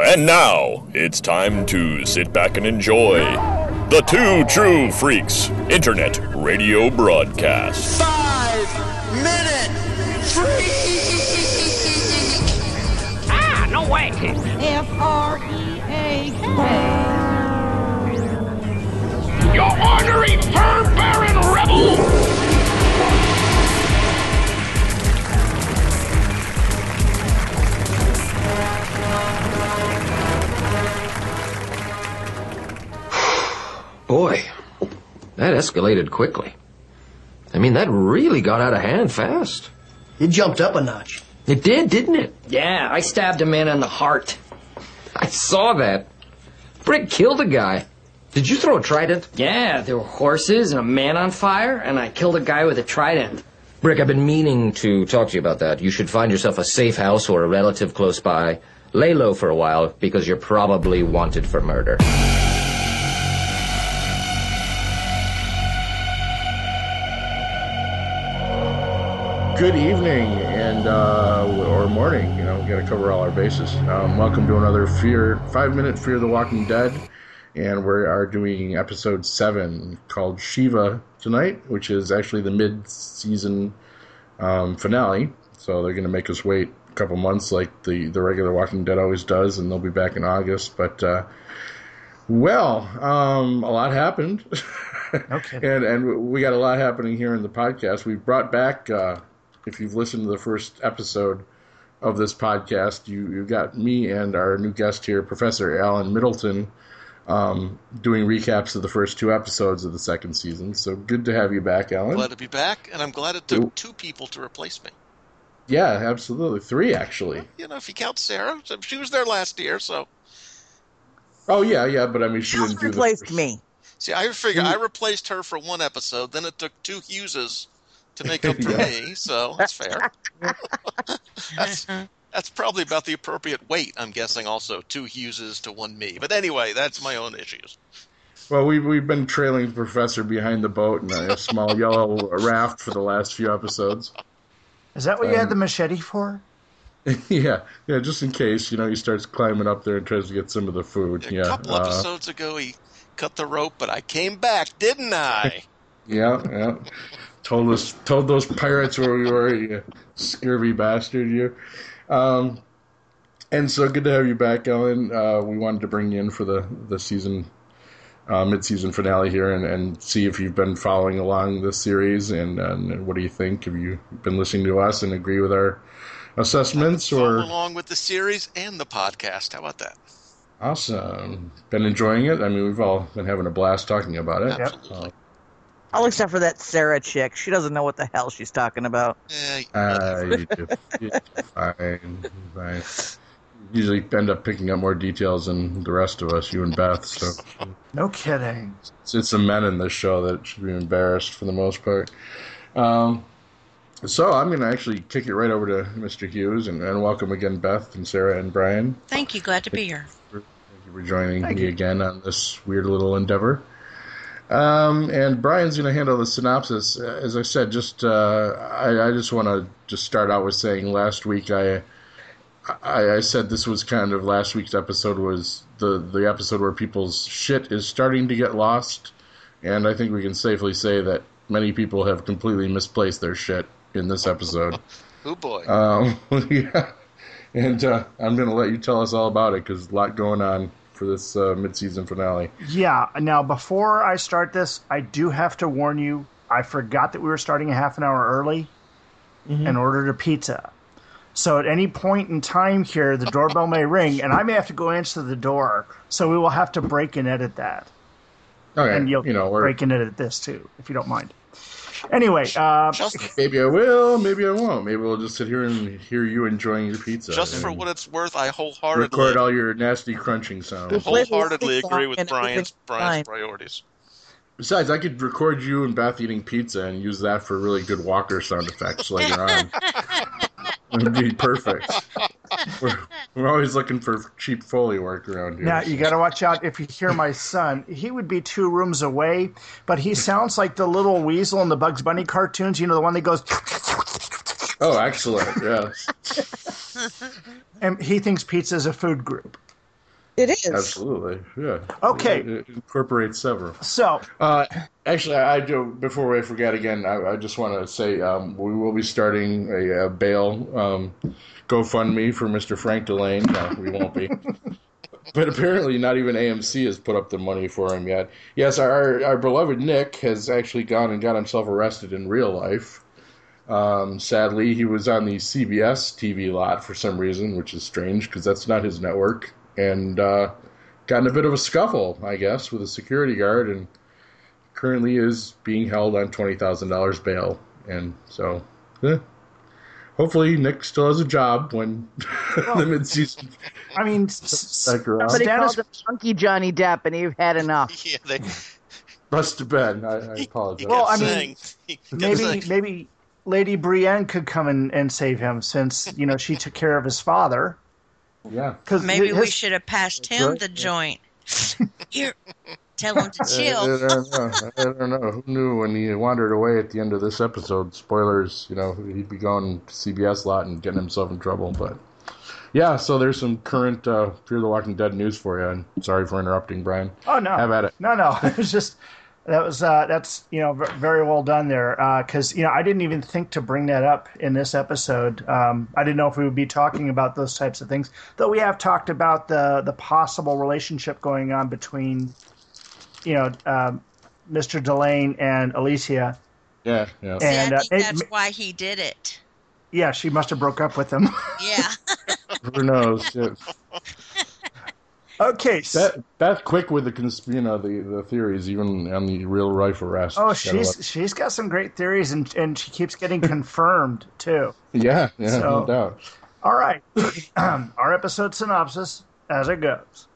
And now it's time to sit back and enjoy the Two True Freaks Internet Radio Broadcast. Five minute freak. Ah, no way. F R E A K. You ornery fur bearing rebel! Boy, that escalated quickly. I mean, that really got out of hand fast. It jumped up a notch. It did, didn't it? Yeah, I stabbed a man in the heart. I saw that. Brick killed a guy. Did you throw a trident? Yeah, there were horses and a man on fire, and I killed a guy with a trident. Brick, I've been meaning to talk to you about that. You should find yourself a safe house or a relative close by. Lay low for a while because you're probably wanted for murder. Good evening and uh, or morning. You know, we got to cover all our bases. Um, welcome to another Fear Five Minute Fear the Walking Dead, and we are doing episode seven called Shiva tonight, which is actually the mid-season um, finale. So they're going to make us wait a couple months, like the the regular Walking Dead always does, and they'll be back in August. But uh, well, um, a lot happened. Okay. and and we got a lot happening here in the podcast. We've brought back, uh, if you've listened to the first episode of this podcast, you you got me and our new guest here, Professor Alan Middleton, um, doing recaps of the first two episodes of the second season. So good to have you back, Alan. Glad to be back, and I'm glad it took two people to replace me. Yeah, absolutely, three actually. You know, if you count Sarah, she was there last year, so Oh yeah, yeah, but I mean she Just didn't do the replaced first- me. see, I figure I replaced her for one episode. Then it took two Hugheses to make up for Yeah. me, so that's fair. that's that's probably about the appropriate weight. I'm guessing also two Hugheses to one me. But anyway, that's my own issues. Well, we've, we've been trailing the professor behind the boat in a small yellow raft for the last few episodes. Is that what you had Um, the machete for? yeah, yeah, just in case, you know, he starts climbing up there and tries to get some of the food. A yeah, couple uh, episodes ago, he cut the rope, but I came back, didn't I? yeah, yeah. Told us, told those pirates where we were, you scurvy bastard, you. Um, and so good to have you back, Alan. Uh, we wanted to bring you in for the the season, uh, mid season finale here, and, and see if you've been following along this series, and, and what do you think? Have you been listening to us and agree with our assessments, or along with the series and the podcast. How about that? Awesome. Been enjoying it. I mean, we've all been having a blast talking about it. Absolutely. All except for that Sarah chick. She doesn't know what the hell she's talking about. Eh, Uh, you do. You do fine. Fine. Usually end up picking up more details than the rest of us, you and Beth. So No kidding. it's, it's the men in this show that should be embarrassed for the most part. Um, so I'm going to actually kick it right over to Mr. Hughes and, and welcome again Beth and Sarah and Brian. Thank you. Glad to be here. Thank you for joining me again on this weird little endeavor. Um, and Brian's going to handle the synopsis. Uh, As I said, just uh, I, I just want to just start out with saying last week I, I I said this was kind of last week's episode was the the episode where people's shit is starting to get lost, and I think we can safely say that many people have completely misplaced their shit in this episode. oh boy. Um, yeah, and uh, I'm going to let you tell us all about it because a lot going on for this uh, mid-season finale. Yeah. Now, before I start this, I do have to warn you. I forgot that we were starting a half an hour early and ordered a pizza. So at any point in time here, the doorbell may ring, and I may have to go answer the door. So we will have to break and edit that, Okay, and you'll you know, break and edit this too, if you don't mind. Anyway, uh, just maybe I will, maybe I won't. Maybe we'll just sit here and hear you enjoying your pizza. just for what it's worth, I wholeheartedly record all your nasty crunching sounds. wholeheartedly agree with Brian's Brian's priorities. Besides, I could record you and Beth eating pizza and use that for really good Walker sound effects later on. It'd be perfect. We're, we're always looking for cheap Foley work around here. Now you got to watch out if you hear my son. He would be two rooms away, but he sounds like the little weasel in the Bugs Bunny cartoons. You know the one that goes, Oh, excellent. Yes. and he thinks pizza is a food group. It is. Absolutely, yeah. Okay. It, it incorporates several. So, Uh, actually, I do. Before I forget again, I, I just want to say um, we will be starting a, a bail um, GoFundMe for Mr. Frank Dillane. No, we won't be. but apparently, not even AMC has put up the money for him yet. Yes, our our beloved Nick has actually gone and got himself arrested in real life. Um, sadly, he was on the CBS TV lot for some reason, which is strange because that's not his network, and uh, got in a bit of a scuffle, I guess, with a security guard, and currently is being held on twenty thousand dollars bail. And so, eh. hopefully, Nick still has a job when the mid-season. I mean, s- Back around. Somebody called him Funky Johnny Depp, and he had enough. Yeah, they, Must have been. I, I apologize. Well, I mean, saying, he kept maybe saying, maybe Lady Brienne could come and, and save him since you know she took care of his father. Yeah. Because Maybe we should have passed him right. the joint. Here, tell him to I, I chill. don't know. I don't know. Who knew when he wandered away at the end of this episode? Spoilers. You know, he'd be going to CBS lot and getting himself in trouble. But yeah, so there's some current uh, Fear the Walking Dead news for you. And sorry for interrupting, Brian. Oh no! Have at it. No, no. It was just that was uh, that's you know v- very well done there because you know I didn't even think to bring that up in this episode. Um, I didn't know if we would be talking about those types of things. Though we have talked about the the possible relationship going on between you know um, Mr. Dillane and Alicia. Yeah, yeah. See, And, I uh, think it- that's why he did it. Yeah, she must have broke up with him. Yeah. Who knows? Yeah. Okay. That that's quick with the cons- you know the, the theories even on the real life arrest. oh, she's she's got some great theories and and she keeps getting confirmed too. yeah, yeah, So- no doubt. All right. Our episode synopsis as it goes.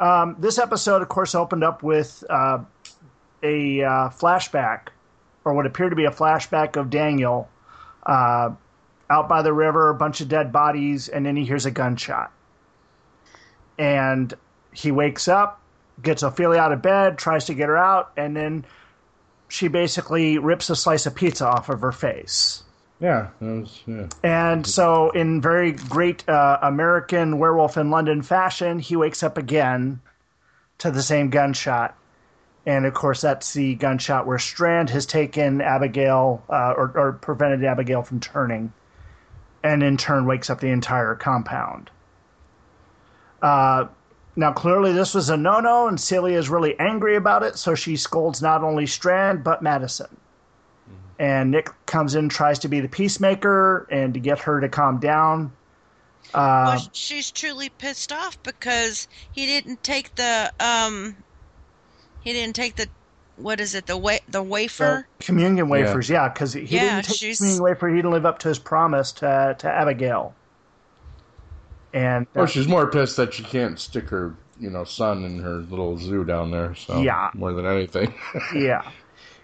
Um, this episode, of course, opened up with uh, a uh, flashback, or what appeared to be a flashback of Daniel uh, out by the river, a bunch of dead bodies, and then he hears a gunshot. And he wakes up, gets Ophelia out of bed, tries to get her out, and then she basically rips a slice of pizza off of her face. Yeah, was yeah. And so, in very great uh, American Werewolf in London fashion, he wakes up again to the same gunshot. And of course, that's the gunshot where Strand has taken Abigail uh, or, or prevented Abigail from turning, and in turn wakes up the entire compound. Uh, now, clearly, this was a no no, and Celia is really angry about it, so she scolds not only Strand, but Madison and Nick comes in, tries to be the peacemaker and to get her to calm down. Uh, well, she's truly pissed off because he didn't take the um he didn't take the what is it the wa- the wafer the communion wafers, yeah, because he Yeah, didn't take the she's- communion wafer. He didn't live up to his promise to to Abigail. And uh, Oh, she's more pissed that she can't stick her, you know, son in her little zoo down there. So Yeah. more than anything. yeah,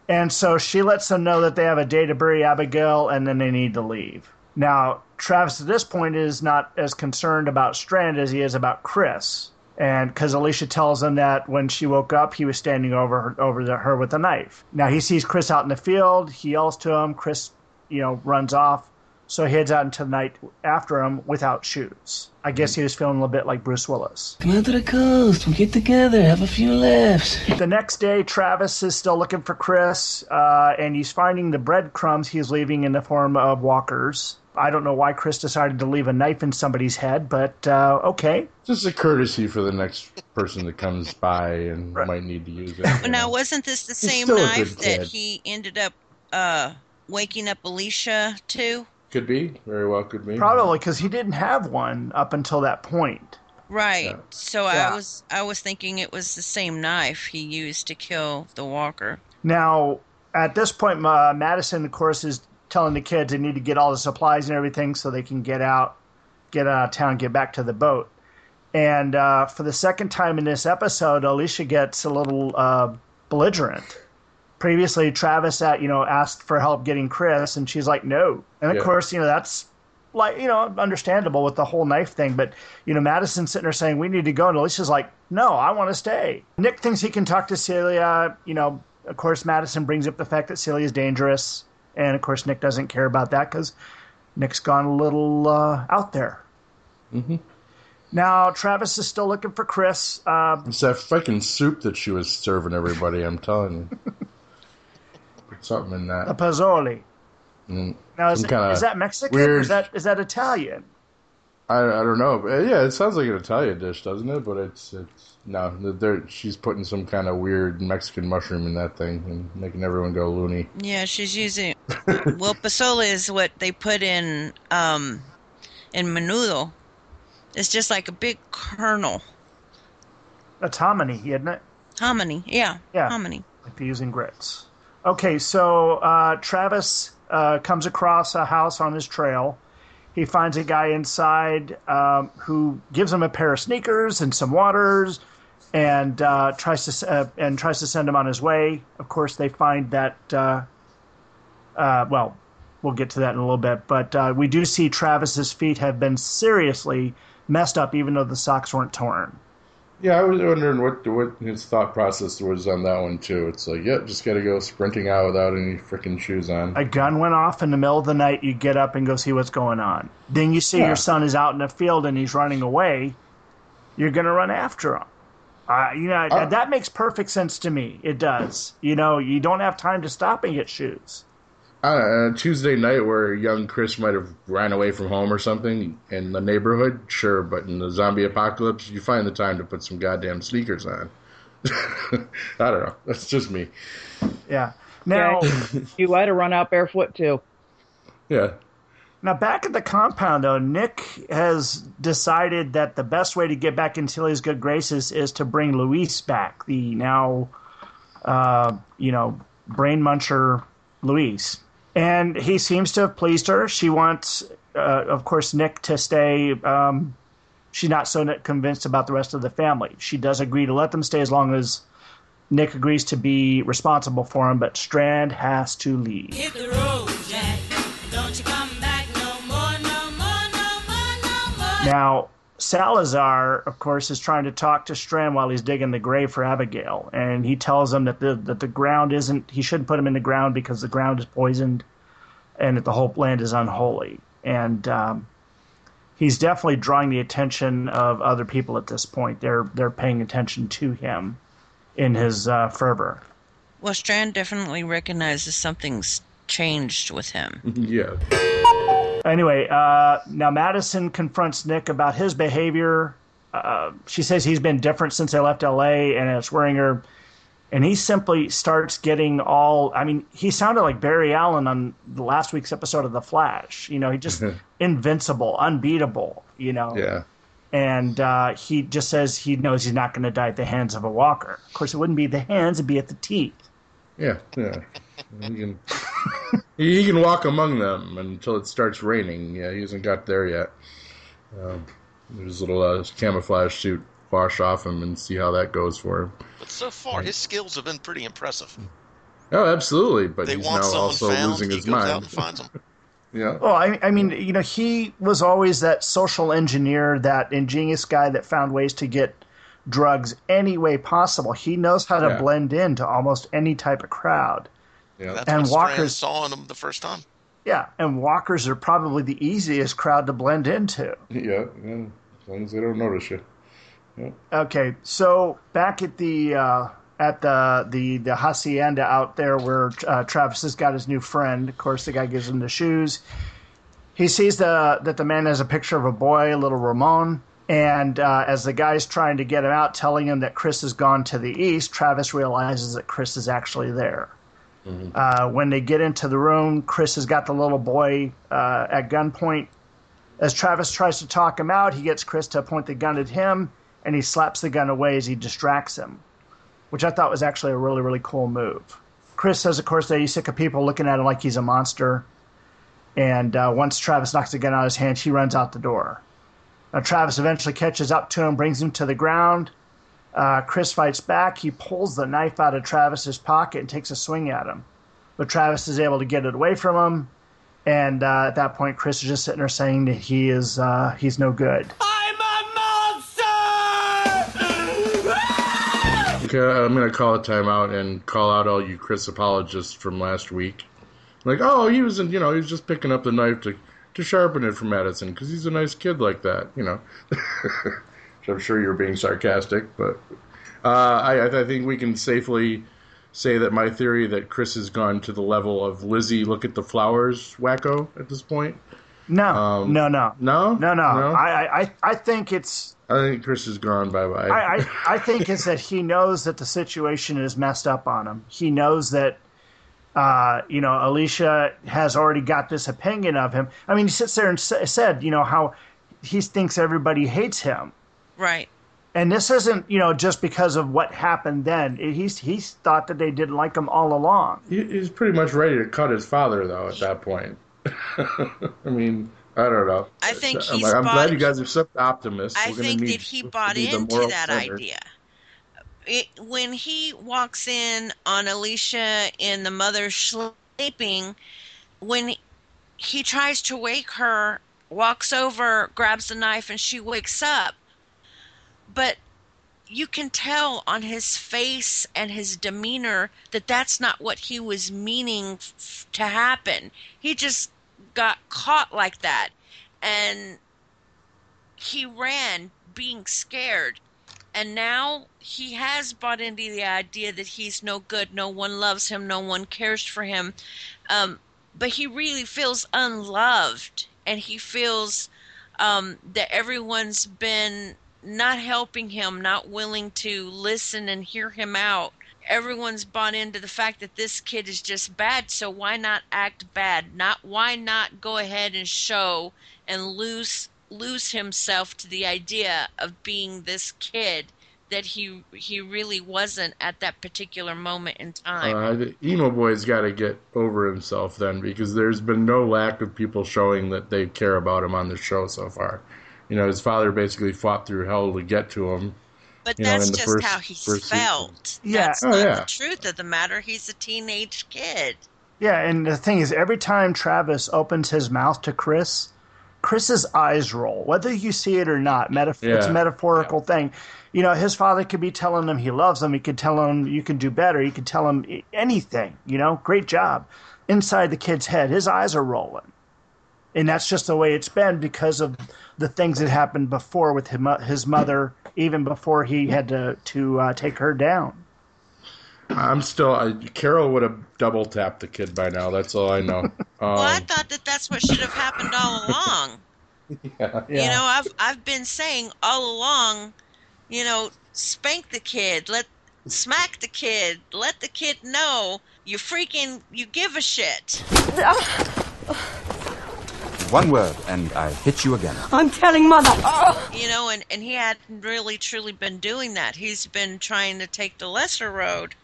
and so she lets them know that they have a day to bury Abigail, and then they need to leave. Now, Travis at this point is not as concerned about Strand as he is about Chris, and because Alicia tells him that when she woke up, he was standing over her, over the, her with a knife. Now he sees Chris out in the field. He yells to him. Chris, you know, runs off. So he heads out into the night after him without shoes. I guess he was feeling a little bit like Bruce Willis. Come out to the coast. We'll get together. Have a few laughs. The next day, Travis is still looking for Chris, uh, and he's finding the breadcrumbs he's leaving in the form of walkers. I don't know why Chris decided to leave a knife in somebody's head, but uh, okay. Just a courtesy for the next person that comes by and might need to use it. Well, now wasn't this the He's same knife that he ended up uh waking up Alicia to? Could be. Very well could be. Probably because he didn't have one up until that point. Right. So Yeah. I was I was thinking it was the same knife he used to kill the walker. Now, at this point, uh, Madison, of course, is telling the kids they need to get all the supplies and everything so they can get out, get out of town, get back to the boat. And uh, for the second time in this episode, Alicia gets a little uh, belligerent. Previously, Travis, at, you know, asked for help getting Chris, and she's like, "No." And of Yeah. course, you know that's like you know understandable with the whole knife thing. But you know, Madison's sitting there saying, "We need to go," and Alicia's like, "No, I want to stay." Nick thinks he can talk to Celia. You know, of course, Madison brings up the fact that Celia's dangerous, and of course, Nick doesn't care about that because Nick's gone a little uh, out there. Mm-hmm. Now Travis is still looking for Chris. Uh, It's that fucking soup that she was serving everybody. I'm telling you, something in a that. Posole. Mm, Now is, some that Mexican or weird- is that is that Italian? I, I don't know. But, yeah, it sounds like an Italian dish, doesn't it? But it's it's no. She's putting some kind of weird Mexican mushroom in that thing and making everyone go loony. Yeah, she's using. well, posole is what they put in um, in menudo. It's just like a big kernel. That's hominy, isn't it? Hominy, yeah, Yeah. hominy. Like they're using grits. Okay, so uh, Travis uh, comes across a house on his trail. He finds a guy inside um, who gives him a pair of sneakers and some waters, and uh, tries to uh, and tries to send him on his way. Of course, they find that. Uh, uh, well, we'll get to that in a little bit, but we do see Travis's feet have been seriously messed up, even though the socks weren't torn. Yeah, I was wondering what what his thought process was on that one too. It's like, yeah, just got to go sprinting out without any freaking shoes on. a gun went off in the middle of the night, you get up and go see what's going on. Then you see Yeah. your son is out in the field and he's running away. You're going to run after him. Uh, you know, Uh, that makes perfect sense to me. It does. You know, you don't have time to stop and get shoes. I don't know, uh, Tuesday night where young Chris might have ran away from home or something in the neighborhood, sure, but in the zombie apocalypse, you find the time to put some goddamn sneakers on. I don't know. That's just me. Yeah. Now, you let her run out barefoot too. Yeah. now back at the compound, though, Nick has decided that the best way to get back into Celia's good graces is to bring Luis back, the now, uh, you know, brain muncher Luis. And he seems to have pleased her. She wants, uh, of course, Nick to stay. Um, she's not so convinced about the rest of the family. She does agree to let them stay as long as Nick agrees to be responsible for him, but Strand has to leave. Road, Jack. Don't you come back no more, no more, no more, no more. Now, Salazar, of course, is trying to talk to Strand while he's digging the grave for Abigail, and he tells him that the that the ground isn't. He shouldn't put him in the ground because the ground is poisoned, and that the whole land is unholy. And um, he's definitely drawing the attention of other people at this point. They're they're paying attention to him in his uh, fervor. Well, Strand definitely recognizes something's changed with him. yeah. Anyway, uh, now Madison confronts Nick about his behavior. Uh, she says he's been different since they left L.A. and it's worrying her. And he simply starts getting all. I mean, he sounded like Barry Allen on the last week's episode of The Flash. You know, he just invincible, unbeatable. You know. Yeah. And uh, he just says he knows he's not going to die at the hands of a walker. Of course, it wouldn't be the hands; it'd be at the teeth. Yeah. Yeah. He can, he can walk among them until it starts raining. Yeah, he hasn't got there yet. Um, his little uh, camouflage suit wash off him and see how that goes for him. But so far, his skills have been pretty impressive. Oh, absolutely. But they he's want now also found, losing he his goes out mind. and finds them. yeah. Well, I, I mean, you know, he was always that social engineer, that ingenious guy that found ways to get drugs any way possible. He knows how to Yeah. blend into almost any type of crowd. Yeah. That's And Walker's- saw in him the first time. Yeah, and walkers are probably the easiest crowd to blend into. Yeah, yeah. As long as they don't notice you. Yeah. Okay, so back at the uh, at the the the hacienda out there where uh, Travis has got his new friend. Of course, the guy gives him the shoes. He sees the that the man has a picture of a boy, little Ramon. And uh, as the guy's trying to get him out, telling him that Chris has gone to the east, Travis realizes that Chris is actually there. Uh, when they get into the room, Chris has got the little boy uh, at gunpoint. As Travis tries to talk him out, he gets Chris to point the gun at him, and he slaps the gun away as he distracts him, which I thought was actually a really, really cool move. Chris says, of course, that he's sick of people looking at him like he's a monster. And uh, once Travis knocks the gun out of his hand, he runs out the door. Now, Travis eventually catches up to him, brings him to the ground. Uh, Chris fights back. He pulls the knife out of Travis's pocket and takes a swing at him. But Travis is able to get it away from him. And uh, at that point, Chris is just sitting there saying that he is uh, he's no good. I'm a monster! okay, I'm gonna call a timeout and call out all you Chris apologists from last week. Like, oh, he was, in, you know, he was just picking up the knife to to sharpen it for Madison because he's a nice kid like that, you know. I'm sure you're being sarcastic, but uh, I, I think we can safely say that my theory that Chris has gone to the level of Lizzie, look at the flowers, wacko at this point. No, Um, no, no, no, no, no. No? I, I, I think it's. I think Chris has gone bye bye. I, I, I think it's that he knows that the situation is messed up on him. He knows that, uh, you know, Alicia has already got this opinion of him. I mean, he sits there and sa- said, you know, how he thinks everybody hates him. Right. And this isn't, you know, just because of what happened then. He's he's thought that they didn't like him all along. He, he's pretty much ready to cut his father though at that point. I mean, I don't know. I think I'm, he's like, I'm bought- glad you guys are such optimists. I We're think need that he bought into that center. idea. It, when he walks in on Alicia and the mother sleeping, when he, he tries to wake her, walks over, grabs the knife, and she wakes up. But you can tell on his face and his demeanor that that's not what he was meaning f- to happen. He just got caught like that. And he ran being scared. And now he has bought into the idea that he's no good. No one loves him. No one cares for him. Um, but he really feels unloved. And he feels um, that everyone's been not helping him not willing to listen and hear him out everyone's bought into the fact that this kid is just bad so why not act bad not why not go ahead and show and lose lose himself to the idea of being this kid that he he really wasn't at that particular moment in time. Uh, the emo boy's got to get over himself then, because there's been no lack of people showing that they care about him on the show so far. You know, his father basically fought through hell to get to him. but you know, that's in the just first- how he first season. felt. Yeah. That's Oh, not yeah. the truth of the matter. He's a teenage kid. Yeah, and the thing is, every time Travis opens his mouth to Chris, Chris's eyes roll, whether you see it or not. Metaf- It's a Yeah. metaphorical thing. You know, his father could be telling him he loves him. He could tell him you can do better. He could tell him anything. You know, great job. Inside the kid's head, his eyes are rolling, and that's just the way it's been because of the things that happened before with him, his mother, even before he had to to uh, take her down. I'm still. I, Carol would have double tapped the kid by now. That's all I know. Um, Well, I thought that that's what should have happened all along. yeah. You know, I've I've been saying all along, you know, spank the kid, let smack the kid, let the kid know you freaking you give a shit. One word, and I hit you again. I'm telling mother. You know, and, and he hadn't really truly been doing that. He's been trying to take the lesser road.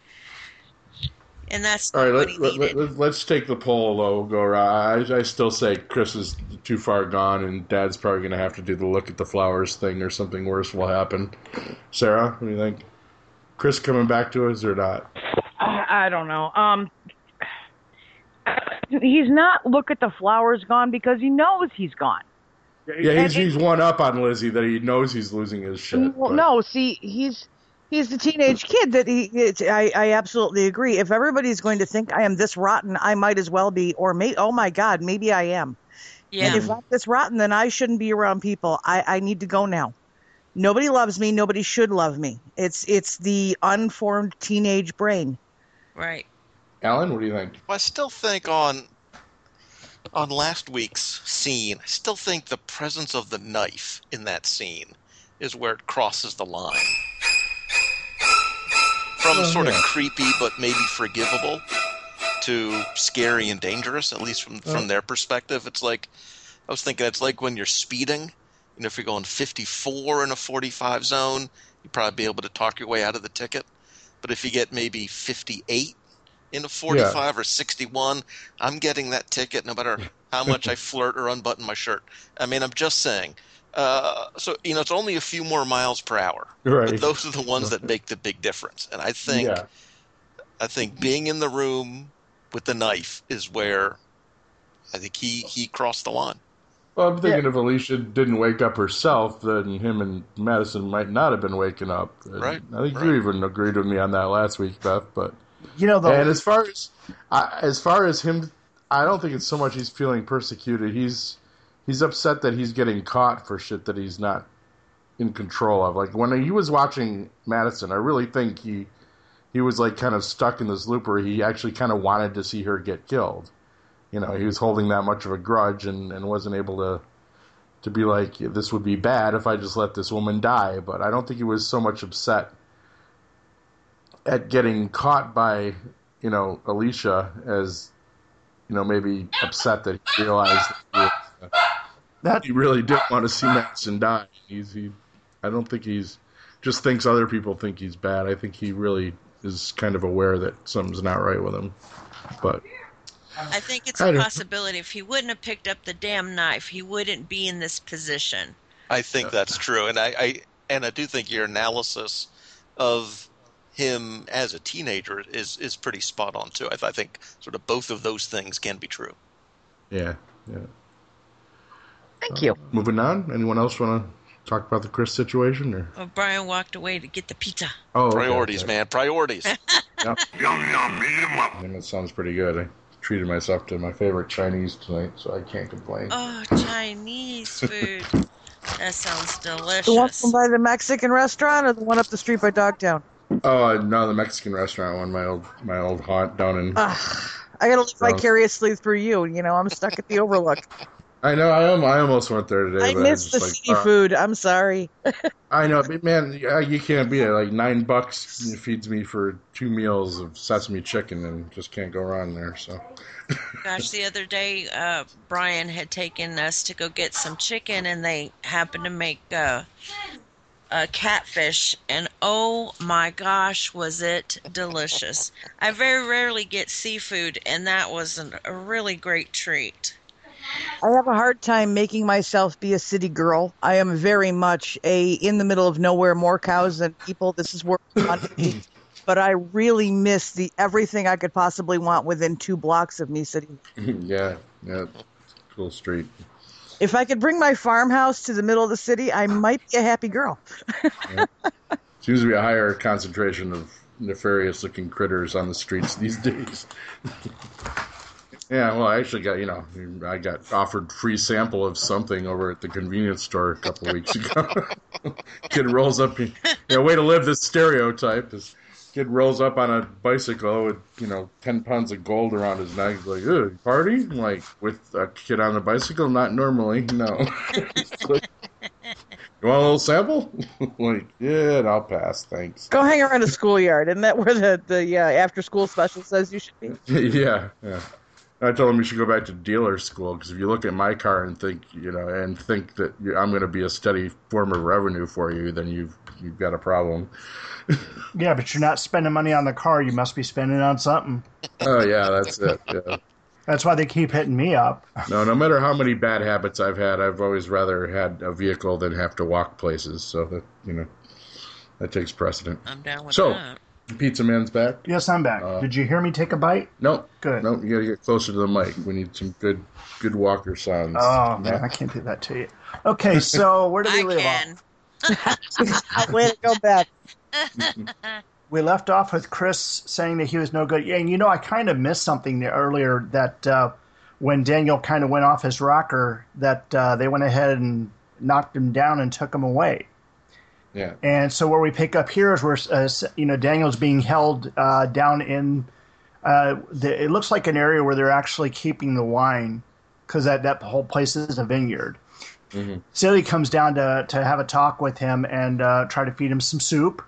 And that's All right, what let, he let, let, let's take the poll though. Go around. I, I still say Chris is too far gone, and Dad's probably going to have to do the look at the flowers thing, or something worse will happen. Sarah, what do you think? Chris coming back to us or not? I I don't know. Um, he's not look at the flowers gone because he knows he's gone. Yeah, he's, he's one up on Lizzie that he knows he's losing his shit. Well, but- no, see, he's he's the teenage kid that he. It's, I I absolutely agree. If everybody's going to think I am this rotten, I might as well be. Or may oh my god, maybe I am. Yeah. And if I'm this rotten, then I shouldn't be around people. I I need to go now. Nobody loves me. Nobody should love me. It's it's the unformed teenage brain. Right. Alan, what do you think? I still think on on last week's scene, I still think the presence of the knife in that scene is where it crosses the line. From Oh, sort of creepy but maybe forgivable to scary and dangerous, at least from Oh. from their perspective. It's like I was thinking it's like when you're speeding. You know, if you're going 54 in a 45 zone, you'd probably be able to talk your way out of the ticket. But if you get maybe 58 in a 45 or 61, I'm getting that ticket no matter how much I flirt or unbutton my shirt. I mean, I'm just saying. Uh, so you know, it's only a few more miles per hour, Right. but those are the ones that make the big difference. And I think, Yeah. I think being in the room with the knife is where I think he he crossed the line. Well, I'm thinking if Alicia didn't wake up herself, then him and Madison might not have been waking up. And Right, I think you even agreed with me on that last week, Beth. But You know, the and as far as I as far as him, I don't think it's so much he's feeling persecuted. He's he's upset that he's getting caught for shit that he's not in control of. Like when he was watching Madison, I really think he he was like kind of stuck in this loop where he actually kind of wanted to see her get killed. You know, he was holding that much of a grudge and, and wasn't able to to be like this would be bad if I just let this woman die. But I don't think he was so much upset at getting caught by you know Alicia as you know maybe upset that he realized that he, was, uh, That- he really did want to see Madison die. He's he, I don't think he's just thinks other people think he's bad. I think he really is kind of aware that something's not right with him. But I think it's I a don't- possibility. If he wouldn't have picked up the damn knife, he wouldn't be in this position. I think that's true, and I, I and I do think your analysis of him as a teenager is is pretty spot on too. I, I think sort of both of those things can be true. yeah, yeah. Thank you. Uh, moving on. Anyone else want to talk about the Chris situation or? Well, Brian walked away to get the pizza. Oh, Priorities, okay. man, priorities. Yep. I mean, that sounds pretty good. I treated myself to my favorite Chinese tonight, so I can't complain. Oh, Chinese food. that sounds delicious. The one delicious. from by the Mexican restaurant or the one up the street by Dogtown? Oh uh, no, the Mexican restaurant one, my old my old haunt down in. Ugh, I gotta live Gross. vicariously through you. You know, I'm stuck at the Overlook. I know. I am. I almost went there today. I but miss the was just city like, uh, food. I'm sorry. I know, but man, you can't beat it. Like nine bucks feeds me for two meals of sesame chicken, and just can't go wrong there. So Gosh, the other day, uh, Brian had taken us to go get some chicken, and they happened to make uh, a catfish, and oh my gosh, was it delicious! I very rarely get seafood, and that was an, a really great treat. I have a hard time making myself be a city girl. I am very much a in the middle of nowhere, more cows than people. This is where I want. But I really miss the everything I could possibly want within two blocks of me sitting. yeah, yeah, cool street. If I could bring my farmhouse to the middle of the city, I might be a happy girl. Seems to be a higher concentration of nefarious looking critters on the streets these days. yeah, well, I actually got, you know, I got offered free sample of something over at the convenience store a couple weeks ago. kid rolls up, you know, way to live this stereotype. This kid rolls up on a bicycle with, you know, 10 pounds of gold around his neck. He's like, Ugh, party? I'm like, with a kid on a bicycle? Not normally, no. Like, you want a little sample? like, yeah, and I'll pass, thanks. Go hang around a schoolyard. Isn't that where the, the uh, after school special says you should be? yeah, yeah. I told him you should go back to dealer school because if you look at my car and think, you know, and think that I'm going to be a steady form of revenue for you, then you've you've got a problem. Yeah, but you're not spending money on the car. You must be spending on something. Oh yeah, that's it. Yeah. That's why they keep hitting me up. No, no matter how many bad habits I've had, I've always rather had a vehicle than have to walk places. So that you know, that takes precedent. I'm down with So, that. Pizza Man's back. Yes, I'm back. Uh, Did you hear me take a bite? Nope. Good. Nope. You got to get closer to the mic. We need some good, good walker sounds. Oh man, I can't do that to you. Okay, so where do we I leave can. off? Way to go back. We left off with Chris saying that he was no good. Yeah, and you know, I kind of missed something there earlier that uh, when Daniel kind of went off his rocker, that uh, they went ahead and knocked him down and took him away. Yeah. And so where we pick up here is where uh, you know Daniel's being held uh, down in. Uh, the, it looks like an area where they're actually keeping the wine because that that whole place is a vineyard. Mhm. Celia comes down to to have a talk with him and uh, try to feed him some soup.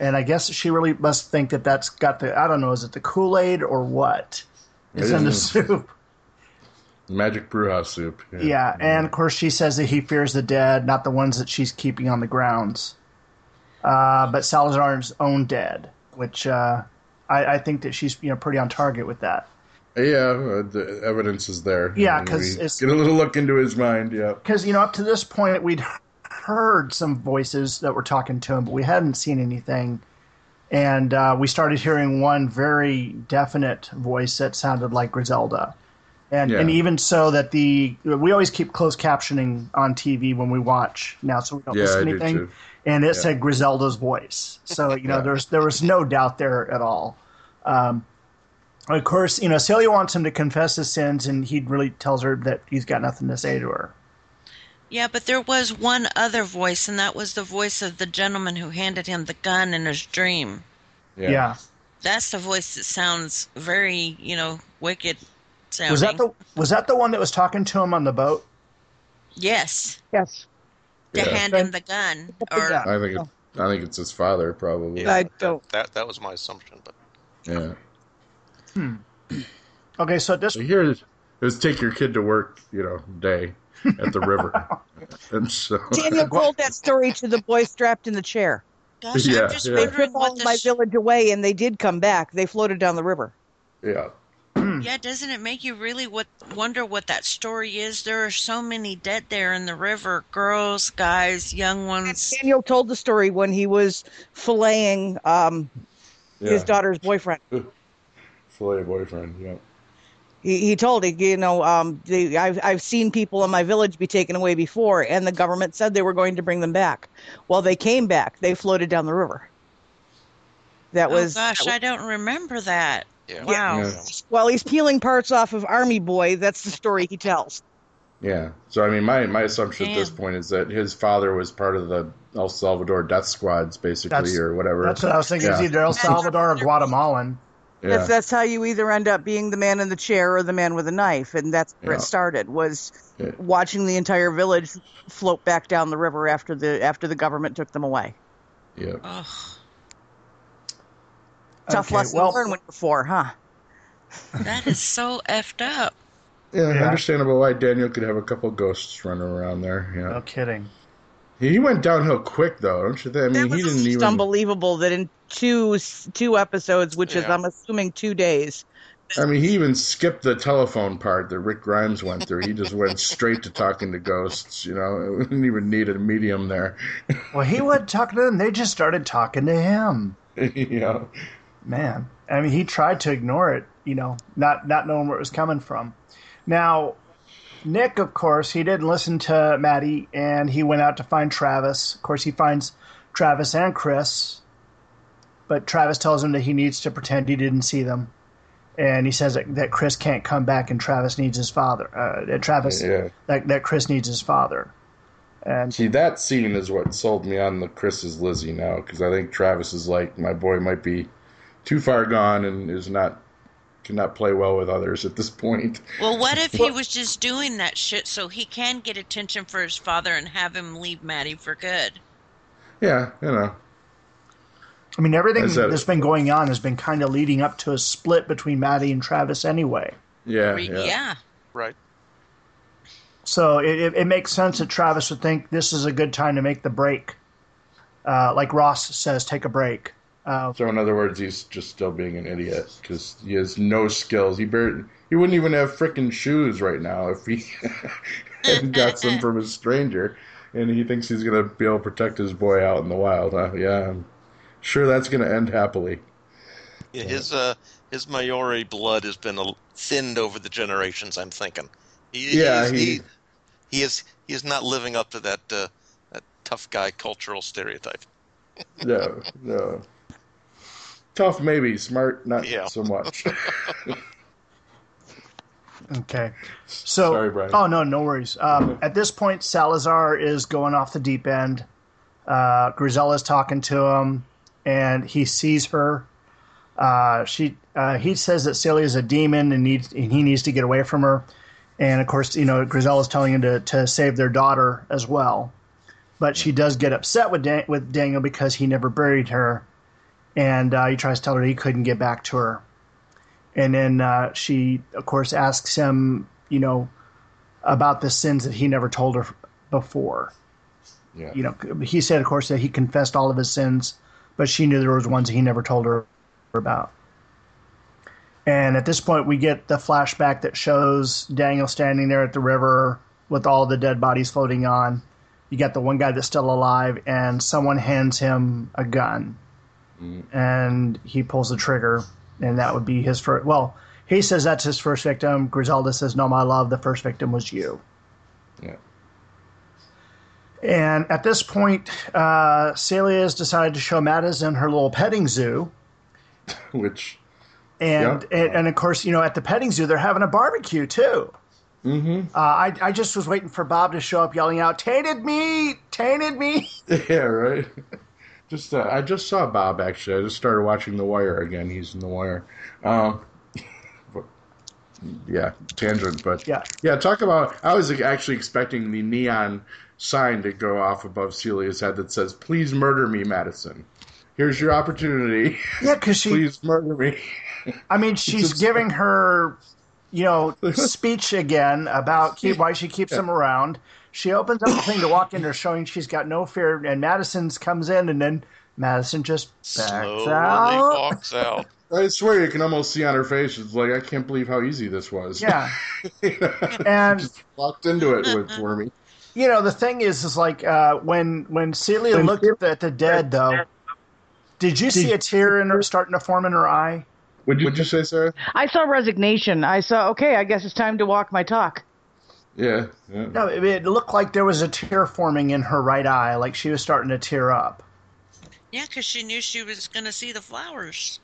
And I guess she really must think that that's got the I don't know is it the Kool Aid or what is It in the soup. Magic brewhouse soup. Yeah, and of course she says that he fears the dead, not the ones that she's keeping on the grounds. Uh, but Salazar's own dead, which uh, I, I think that she's you know pretty on target with that. Yeah, uh, the evidence is there. Yeah, because get a little look into his mind. Yeah. Because you know up to this point we'd heard some voices that were talking to him, but we hadn't seen anything. And uh, we started hearing one very definite voice that sounded like Griselda. And, Yeah. and even so that the we always keep closed captioning on TV when we watch now, so we don't Yeah, miss anything. And it Yeah. said Griselda's voice, so you know Yeah. there's there was no doubt there at all. Um, of course, you know Celia wants him to confess his sins, and he really tells her that he's got nothing to say to her. Yeah, but there was one other voice, and that was the voice of the gentleman who handed him the gun in his dream. Yeah. That's the voice that sounds very, you know, wicked sounding. Was that the was that the one that was talking to him on the boat? Yes. Yes. To Yeah. hand him the gun. Or I think it, I think it's his father probably. I don't. That that was my assumption, but Yeah. Hmm. Okay, so at this So here it was take your kid to work, you know, day at the river. and so Daniel told that story to the boy strapped in the chair. Gosh, Yeah, I'm just yeah. They wondering took what all my village away, and they did come back. They floated down the river. Yeah. Yeah, doesn't it make you really what wonder what that story is? There are so many dead there in the river, girls, guys, young ones. Daniel told the story when he was filleting um, his daughter's boyfriend. Fillet boyfriend, yeah. He, he told it, you know, um, the, I've, I've seen people in my village be taken away before, and the government said they were going to bring them back. Well, they came back. They floated down the river. That was oh gosh, that I don't remember that. Yeah. Wow. Yeah. Well, he's peeling parts off of Army Boy. That's the story he tells. Yeah. So I mean, my my assumption at this point is that his father was part of the El Salvador death squads, basically, That's- or whatever. that's what I was thinking. It's Yeah. either El Salvador or Guatemalan. Yeah. That's that's how you either end up being the man in the chair or the man with a knife, and that's where Yeah. it started. Was Yeah. watching the entire village float back down the river after the after the government took them away. yeah. Ugh. Tough Okay, lesson well- to learn when you're four, huh? That is so effed up. Yeah, Yeah. understandable why Daniel could have a couple ghosts running around there. Yeah, No kidding. he went downhill quick though, don't you think? I mean, That he didn't just even. unbelievable that in two two episodes, which is I'm assuming two days, I mean, he even skipped the telephone part that Rick Grimes went through. He just went straight to talking to ghosts. You know, didn't even need a medium there. Well, he wasn't talking to them. They just started talking to him. you know, Man, I mean, he tried to ignore it. You know, not not knowing where it was coming from. Now, Nick, of course, he didn't listen to Maddie, and he went out to find Travis. Of course, he finds Travis and Chris, but Travis tells him that he needs to pretend he didn't see them, and he says that, that Chris can't come back, and Travis needs his father. Uh, that Travis, Yeah. that that Chris needs his father, and see that scene is what sold me on the Chris is Lizzie now because I think Travis is like my boy might be too far gone and is not cannot play well with others at this point. Well, what if he was just doing that shit so he can get attention for his father and have him leave Maddie for good? Yeah, you know. I mean, everything that- that's been going on has been kind of leading up to a split between Maddie and Travis anyway. Yeah, Re- yeah. yeah. right. So it, it, it makes sense that Travis would think this is a good time to make the break. Uh, like Ross says, take a break. Uh, So in other words, he's just still being an idiot because he has no skills. He barely, he wouldn't even have frickin' shoes right now if he hadn't got some from a stranger, and he thinks he's gonna be able to protect his boy out in the wild. Huh? Yeah, I'm sure that's gonna end happily. Yeah, his uh his Maori blood has been thinned over the generations. I'm thinking. He, Yeah, he, he- he he is he is not living up to that uh, that tough guy cultural stereotype. No, no. Tough, maybe. Smart, not Yeah. so much. okay. So, Sorry, Brian. oh no, no worries. Um, at this point, Salazar is going off the deep end. Uh, Griselda's talking to him, and he sees her. Uh, she uh, he says that Celia is a demon and needs and he needs to get away from her. And of course, you know Griselda's telling him to to save their daughter as well. But she does get upset with Dan- with Daniel because he never buried her, and uh, he tries to tell her he couldn't get back to her. And then uh, she, of course, asks him, you know, about the sins that he never told her before. Yeah. You know, he said, of course, that he confessed all of his sins, but she knew there was ones he never told her about. And at this point, we get the flashback that shows Daniel standing there at the river with all the dead bodies floating on. You got the one guy that's still alive, and someone hands him a gun, and he pulls the trigger, and that would be his first. Well, he says that's his first victim. Griselda says, "No, my love, the first victim was you." Yeah. And at this point, uh, Celia has decided to show Madison her little petting zoo. Which, And, Yeah. and and of course, you know, at the petting zoo, they're having a barbecue too. Mm-hmm. Uh, I, I just was waiting for Bob to show up yelling out, tainted meat, tainted meat. Yeah, right. Just uh, I just saw Bob actually. I just started watching The Wire again. He's in The Wire. Um, yeah, tangent, but Yeah. yeah. Talk about. I was actually expecting the neon sign to go off above Celia's head that says, "Please murder me, Madison. Here's your opportunity. Yeah, because she, Please murder me." I mean, she's giving her, you know, speech again about keep, why she keeps him around. She opens up the thing to walk in, her showing she's got no fear, and Madison's comes in, and then Madison just backs Slowly out. walks out. I swear you can almost see on her face. It's like I can't believe how easy this was. Yeah, and just walked into it with for me. you know the thing is, is like uh, when when Celia looked at the, dead, though. Did you see a tear in her starting to form in her eye? Would you, Would you say, Sara? I saw resignation. I saw, okay, I guess it's time to walk my talk. Yeah. yeah. No, it, it looked like there was a tear forming in her right eye, like she was starting to tear up. Yeah, because she knew she was going to see the flowers.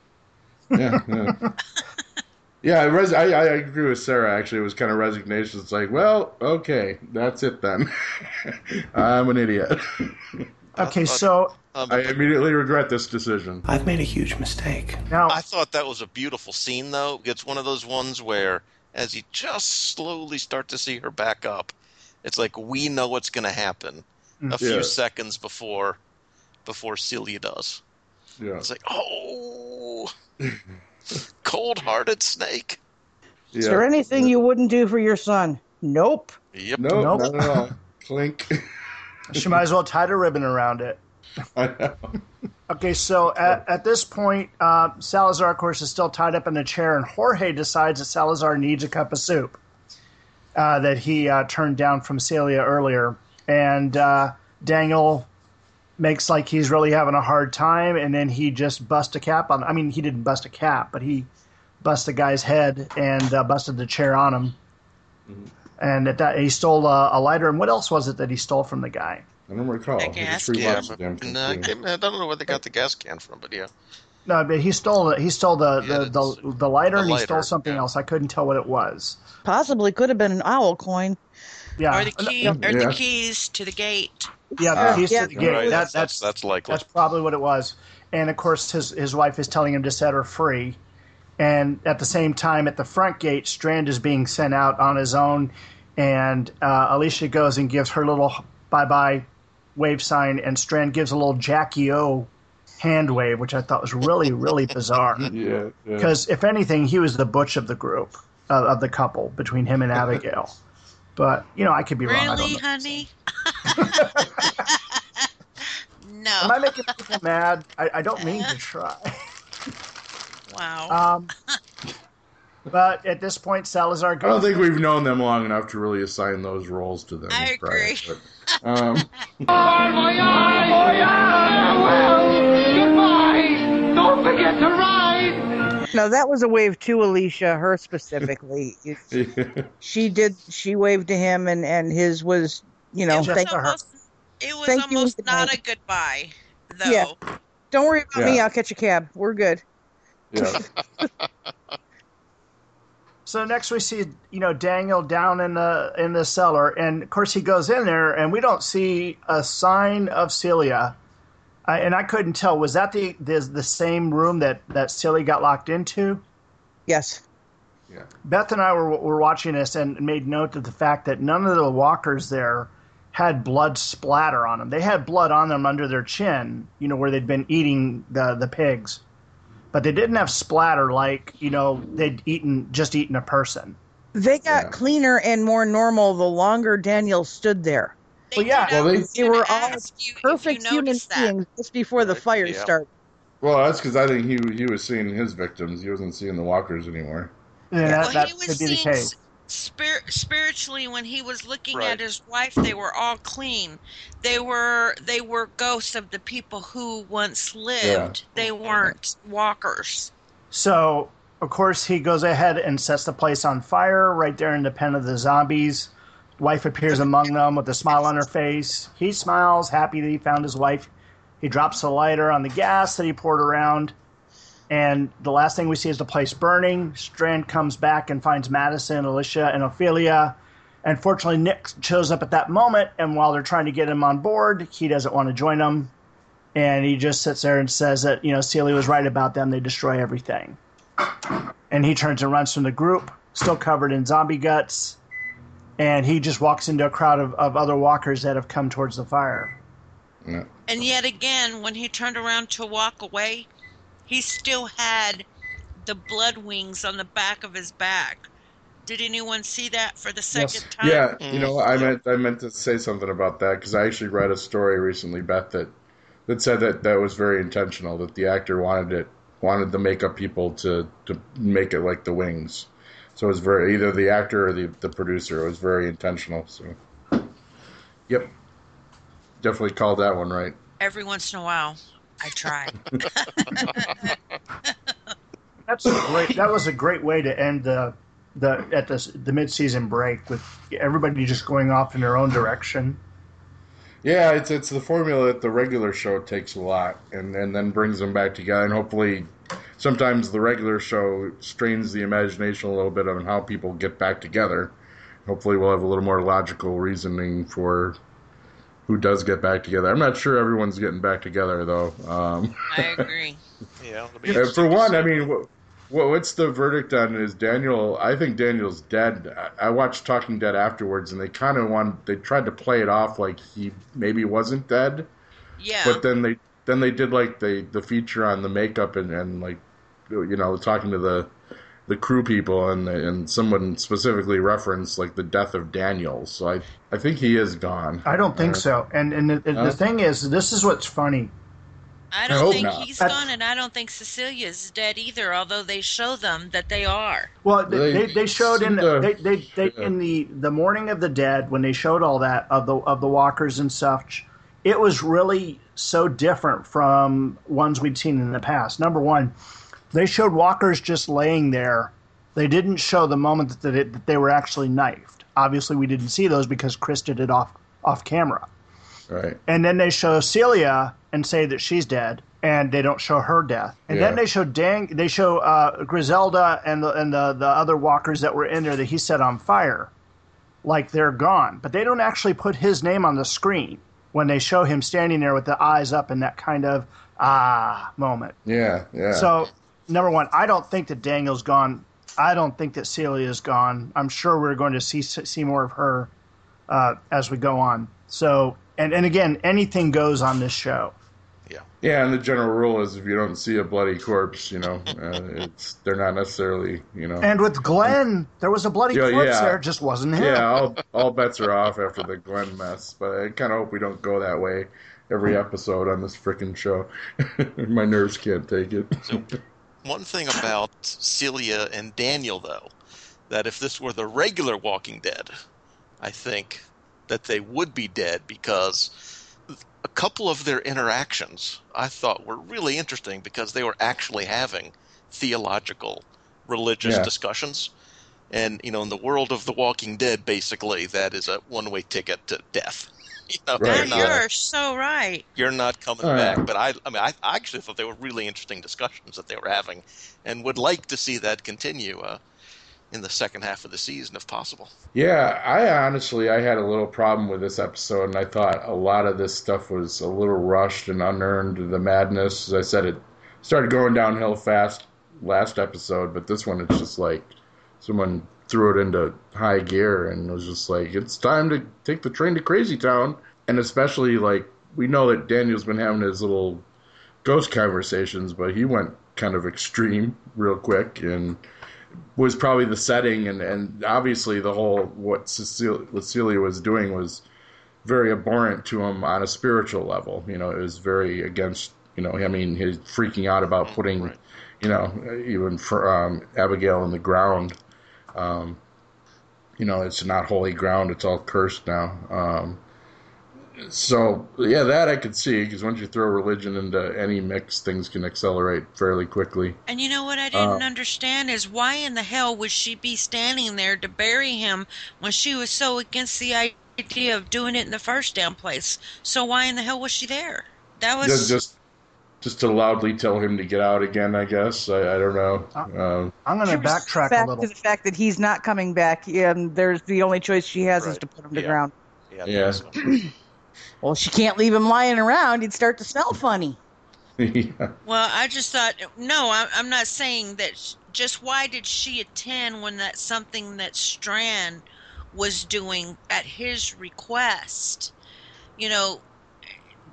yeah, yeah. yeah res- I, I agree with Sara. Actually, it was kind of resignation. It's like, well, okay, that's it then. I'm an idiot. Okay, so Um, I immediately regret this decision. I've made a huge mistake. now I thought that was a beautiful scene, though. It's one of those ones where, as you just slowly start to see her back up, it's like we know what's going to happen a mm. few seconds before before Celia does. Yeah. It's like, oh, cold-hearted snake. Is there anything you wouldn't do for your son? Nope. Yep. No, Nope. not at all. Clink. she might as well tie a ribbon around it. I know. Okay, so at, at this point, uh, Salazar, of course, is still tied up in a chair, and Jorge decides that Salazar needs a cup of soup uh, that he uh, turned down from Celia earlier. And uh, Daniel makes like he's really having a hard time, and then he just busts a cap on. I mean, he didn't bust a cap, but he busted the guy's head and uh, busted the chair on him. And at that, he stole a, a lighter. And what else was it that he stole from the guy? I don't recall. A gas three Yeah, lots of damn no, I can't- I don't know where they got the gas can from, but yeah. No, but he stole he stole the Yeah, the, the, the lighter the and he stole something yeah. else. I couldn't tell what it was. Possibly could have been an owl coin. Yeah, Or the key, yeah. or Yeah. the keys to the gate. yeah, Ah. the keys Yeah. to the gate. Right, That, that's, that's that's that's likely. that's probably what it was. And of course, his his wife is telling him to set her free. And at the same time, at the front gate, Strand is being sent out on his own, and uh, Alicia goes and gives her little bye bye wave sign, and Strand gives a little Jackie O hand wave, which I thought was really really bizarre. Yeah. yeah. Because if anything, he was the butch of the group, uh, of the couple between him and Abigail. But you know, I could be wrong. Really, honey? no. Am I making people mad? I, I don't mean to try. Wow. Um, but at this point, Salazar I don't think we've known them long enough to really assign those roles to them. I prior, agree. but, um, Goodbye! Don't forget to ride! No, that was a wave to Alicia, her specifically. You- she did. She waved to him, and and his was, you know, it was thank, to her. almost, it was Thank almost good not a goodbye, though. Yeah. don't worry about me. I'll catch a cab. We're good. yeah. So next we see, you know, Daniel down in the in the cellar, and of course he goes in there, and we don't see a sign of Celia. I, and I couldn't tell. Was that the, the the same room that that Celia got locked into? Yes. Yeah. Beth and I were, were watching this and made note of the fact that none of the walkers there had blood splatter on them. They had blood on them under their chin, you know, where they'd been eating the, the pigs. But they didn't have splatter like, you know, they'd eaten just eaten a person. They got Yeah. cleaner and more normal the longer Daniel stood there. Well, yeah. Well, they- They were all you Perfect you human that. beings just before the fire Yeah. started. Well, that's because I think he he was seeing his victims. He wasn't seeing the walkers anymore. Yeah, that, Well, that he was could be the seeing case. s- spir- spiritually when he was looking Right. at his wife. They were all clean. They were they were ghosts of the people who once lived. They weren't walkers. So, of course, he goes ahead and sets the place on fire right there in the pen of the zombies. Wife appears among them with a smile on her face. He smiles, happy that he found his wife. He drops the lighter on the gas that he poured around. And the last thing we see is the place burning. Strand comes back and finds Madison, Alicia, and Ofelia. And fortunately, Nick shows up at that moment, and while they're trying to get him on board, he doesn't want to join them. And he just sits there and says that, you know, Celia was right about them. They destroy everything. And he turns and runs from the group, still covered in zombie guts. And he just walks into a crowd of, of other walkers that have come towards the fire. Yeah. And yet again, when he turned around to walk away, he still had the blood wings on the back of his back. Did anyone see that for the second time? Yeah, you know, I mm-hmm. meant I meant to say something about that because I actually read a story recently, Beth, that that said that that was very intentional. That the actor wanted it wanted the makeup people to to make it like the wings. So it was very either the actor or the the producer. It was very intentional. So, yep, definitely called that one right. Every once in a while, I try. That's a great. That was a great way to end the the at the the mid season break with everybody just going off in their own direction. Yeah, it's it's the formula that the regular show takes a lot, and and then brings them back together, and hopefully, sometimes the regular show strains the imagination a little bit on how people get back together. Hopefully, we'll have a little more logical reasoning for who does get back together. I'm not sure everyone's getting back together though. Um, I agree. Yeah, it'll be for one. I mean, what, what's the verdict on is Daniel? I think Daniel's dead. I, I watched Talking Dead afterwards, and they kind of want they tried to play it off like he maybe wasn't dead. Yeah. But then they then they did like the the feature on the makeup and and like you know talking to the the crew people and and someone specifically referenced like the death of Daniel. So I I think he is gone. I don't think Uh, so. And and the, the Uh, thing is, this is what's funny. I I don't hope think not. he's That's- gone, and I don't think Cecilia's dead either. Although they show them that they are. Well, they, They they, they showed in seem to- they, they, they yeah. in the the morning of the dead when they showed all that of the of the walkers and such. It was really so different from ones we'd seen in the past. Number one, they showed walkers just laying there. They didn't show the moment that, it, that they were actually knifed. Obviously, we didn't see those because Chris did it off off camera. Right. And then they show Celia and say that she's dead, and they don't show her death. And then they show Dang, they show uh, Griselda and the and the, the other walkers that were in there that he set on fire, like they're gone. But they don't actually put his name on the screen when they show him standing there with the eyes up in that kind of ah moment. Yeah. Yeah. So number one, I don't think that Daniel's gone. I don't think that Celia's gone. I'm sure we're going to see see more of her uh, as we go on. So and and again, anything goes on this show. Yeah, Yeah, and the general rule is if you don't see a bloody corpse, you know, uh, it's they're not necessarily, you know. And with Glenn, there was a bloody Yeah, corpse yeah. there. It just wasn't him. yeah, all all bets are off after the Glenn mess, but I kind of hope we don't go that way every episode on this freaking show. My nerves can't take it. One thing about Celia and Daniel, though, that if this were the regular Walking Dead, I think that they would be dead because a couple of their interactions I thought were really interesting because they were actually having theological, religious Yeah. discussions. And, you know, in the world of The Walking Dead, basically, that is a one way ticket to death. You know, Right, you're, not, you're so right. you're not coming yeah. back. But I, I mean, I, I actually thought they were really interesting discussions that they were having, and would like to see that continue uh, in the second half of the season, if possible. Yeah, I honestly I had a little problem with this episode, and I thought a lot of this stuff was a little rushed and unearned. The madness, as I said, it started going downhill fast last episode, but this one it's just like someone threw it into high gear and was just like, it's time to take the train to Crazy Town, and especially like we know that Daniel's been having his little ghost conversations, but he went kind of extreme real quick and was probably the setting and, and obviously the whole what Cecilia, Celia was doing was very abhorrent to him on a spiritual level. You know, it was very against. You know, I mean, he's freaking out about putting, you know, even for um, Abigail in the ground. Um, you know, it's not holy ground; it's all cursed now. Um, so yeah, that I could see because once you throw religion into any mix, things can accelerate fairly quickly. And you know what I didn't Uh, understand is why in the hell would she be standing there to bury him when she was so against the idea of doing it in the first damn place? So why in the hell was she there? That was Just, just just to loudly tell him to get out again. I guess I, I don't know. Um, I'm going to backtrack back a little. to the fact that he's not coming back, and there's the only choice she has is to put him to ground. Yeah. yeah. Well, she can't leave him lying around; he'd start to smell funny. yeah. Well, I just thought, no, I- I'm not saying that. sh- Just why did she attend when that's something that Strand was doing at his request? You know,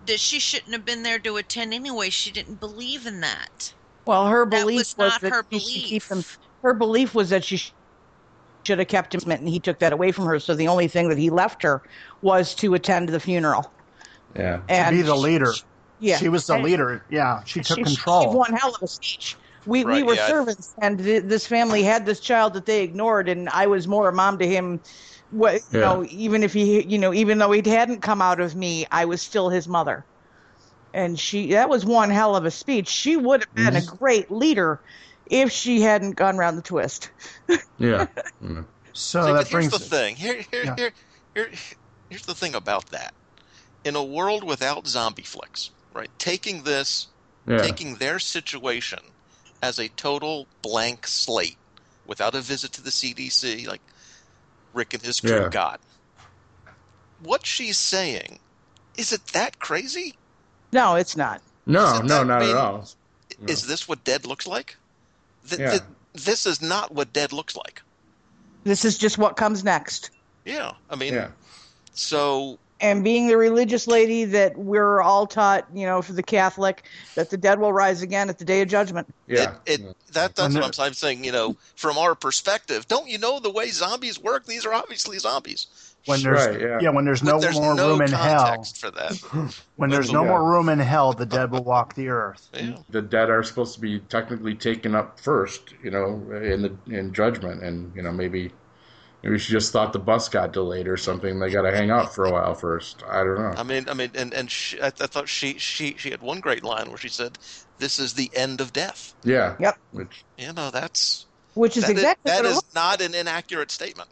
that she shouldn't have been there to attend anyway. She didn't believe in that. Well, her That belief was was, not that her she should keep him. Her belief was that she should have kept him, and he took that away from her. So the only thing that he left her was to attend the funeral. Yeah. to And be the she- leader. Yeah, She was the And- leader. Yeah, she took she, She control. gave one hell of a speech. We we were yeah. servants, and th- this family had this child that they ignored, and I was more a mom to him. What you Yeah. know, even if he, you know, even though he hadn't come out of me, I was still his mother. And she, that was one hell of a speech. She would have been a great leader if she hadn't gone round the twist. Yeah. Mm. so See, that but here's brings the thing. Here, here, Yeah. here, here, here's the thing about that. In a world without zombie flicks, right? Taking this, Yeah. taking their situation as a total blank slate, without a visit to the CDC, like Rick and his crew Yeah. got. What she's saying, is it that crazy? No, it's not. No, Isn't no, that not at mean- all. Is this what dead looks like? Th- Yeah. th- this is not what dead looks like. This is just what comes next. Yeah, I mean, Yeah. so and being the religious lady that we're all taught, you know, for the Catholic, that the dead will rise again at the day of judgment. Yeah. It, it that that's what I'm, saying- I'm saying. You know, from our perspective, don't you know the way zombies work? These are obviously zombies. when there's Right, yeah. yeah. when there's no But there's more no room in hell. for that. When there's no Yeah. more room in hell, the dead will walk the earth. Yeah. the dead are supposed to be technically taken up first, you know, in the in judgment, and you know maybe maybe she just thought the bus got delayed or something. They got to hang out for a while first. I don't know. I mean, I mean, and and she, I, I thought she she she had one great line where she said, "This is the end of death." Yeah. Yep. Which You know, that's Which is that is- exactly that what it is looks not an inaccurate statement.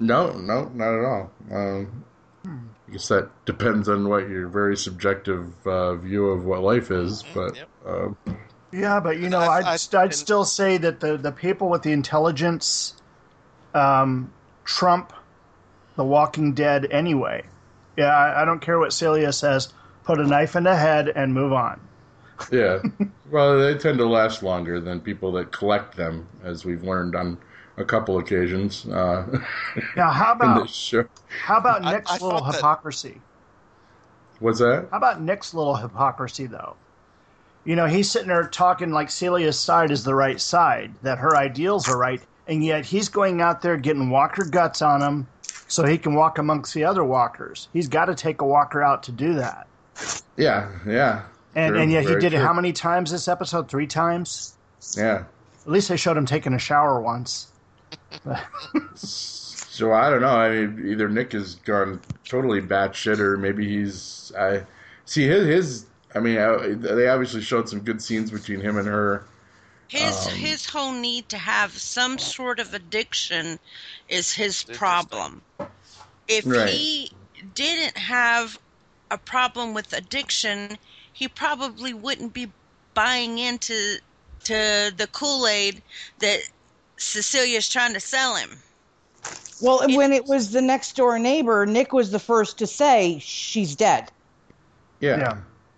no, no, not at all. Um, I guess that depends on what your very subjective uh, view of what life is, but Yep. um, Yeah, but you know, I- I'd, I- I'd and- still say that the, the people with the intelligence um, trump the Walking Dead anyway. Yeah, I, I don't care what Celia says. Put a knife in the head and move on. yeah. well, they tend to last longer than people that collect them, as we've learned on a couple occasions uh, Now, how about this show. how about I- Nick's I little thought that- hypocrisy? What's that? How about Nick's little hypocrisy, though? You know, he's sitting there talking like Celia's side is the right side, that her ideals are right, and yet he's going out there getting walker guts on him so he can walk amongst the other walkers. He's got to take a walker out to do that. Yeah, yeah. And, True, and yet he did it how many times this episode? Three times? Yeah. At least they showed him taking a shower once. So I don't know. I mean, either Nick has gone totally batshit, or maybe he's. I see his. his I mean, uh, they obviously showed some good scenes between him and her. His Um, his whole need to have some sort of addiction is his problem. If Right. he didn't have a problem with addiction, he probably wouldn't be buying into to the Kool-Aid that Cecilia's trying to sell him. Well, and when it was the next door neighbor, Nick was the first to say she's dead. Yeah.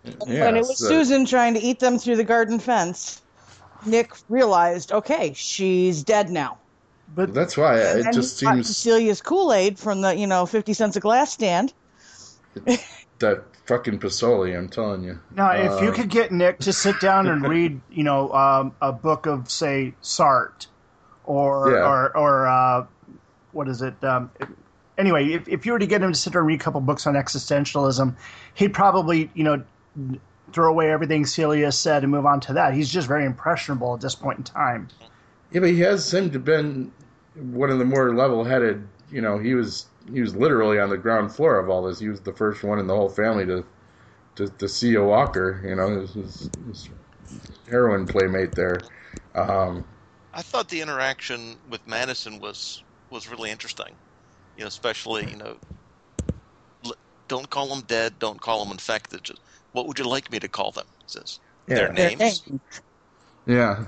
Yeah. when it was so- Susan trying to eat them through the garden fence, Nick realized, okay, she's dead now. But That's why And it then just he seems Cecilia's Kool Aid from the you know fifty cents a glass stand. that fucking posole. I'm telling you. Now, if you Uh, could get Nick to sit down and read, you know, um, a book of, say, Sartre, or Yeah. or or uh, what is it? Um, anyway, if, if you were to get him to sit down and read a couple books on existentialism, he'd probably, you know, throw away everything Celia said and move on to that. He's just very impressionable at this point in time. Yeah, but he has seemed to been one of the more level-headed. You know, he was he was literally on the ground floor of all this. He was the first one in the whole family to to, to see a walker. You know, his, his, his heroin playmate there. Um, I thought the interaction with Madison was was really interesting. You know, especially you know, don't call them dead, don't call them infected. Just what would you like me to call them? He says Their Yeah. names. Yeah.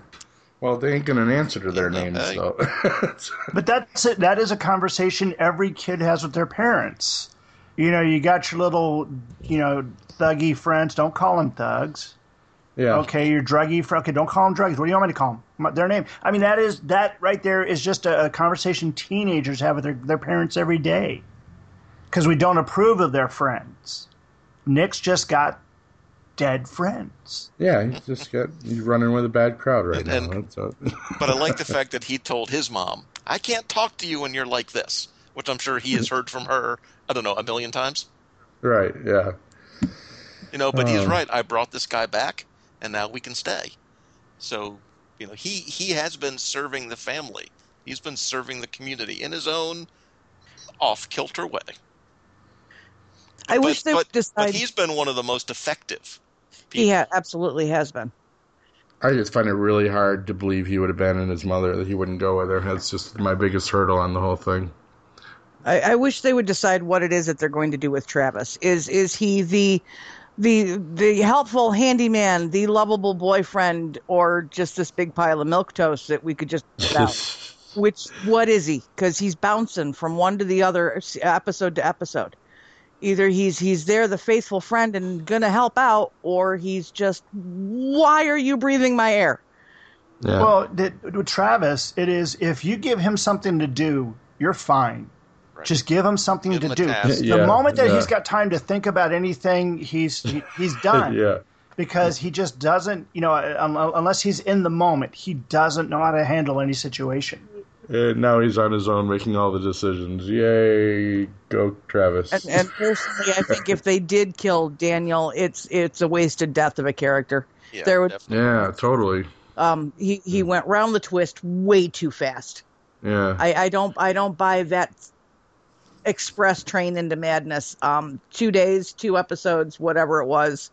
Well, they ain't gonna answer to their names, hey. so. But that's it. That is a conversation every kid has with their parents. You know, you got your little, you know, thuggy friends. Don't call them thugs. yeah. Okay, your druggy friend. Okay, don't call them druggies. What do you want me to call them? Their name. I mean, that is that right there is just a, a conversation teenagers have with their, their parents every day, because we don't approve of their friends. Nick's just got dead friends. Yeah, he's just got he's running with a bad crowd right now. And- That's. But I like the fact that he told his mom, "I can't talk to you when you're like this," which I'm sure he has heard from her. I don't know a million times. right. Yeah. You know, but he's Um. right. I brought this guy back, and now we can stay. So, you know, he he has been serving the family. He's been serving the community in his own off kilter way. I wish they but, would decide. but he's been one of the most effective. He ha- absolutely has been. I just find it really hard to believe he would abandon his mother, that he wouldn't go with her. That's just my biggest hurdle on the whole thing. I, I wish they would decide what it is that they're going to do with Travis. Is is he the the the helpful handyman, the lovable boyfriend, or just this big pile of milk toast that we could just put out? Which what is he? Because he's bouncing from one to the other, episode to episode. Either he's he's there, the faithful friend, and gonna help out, or he's just why are you breathing my air? Yeah. Well, th- with Travis, it is if you give him something to do, you're fine. Just give him something Give to him do. task. The moment that yeah. he's got time to think about anything, he's he, he's done. yeah. Because he just doesn't, you know, unless he's in the moment, he doesn't know how to handle any situation. And now he's on his own making all the decisions. Yay, go Travis. And, and personally, I think if they did kill Daniel, it's it's a wasted death of a character. Yeah, there would definitely. yeah, totally. um he he went round the twist way too fast. Yeah. I I don't I don't buy that express train into madness. Um, two days, two episodes, whatever it was.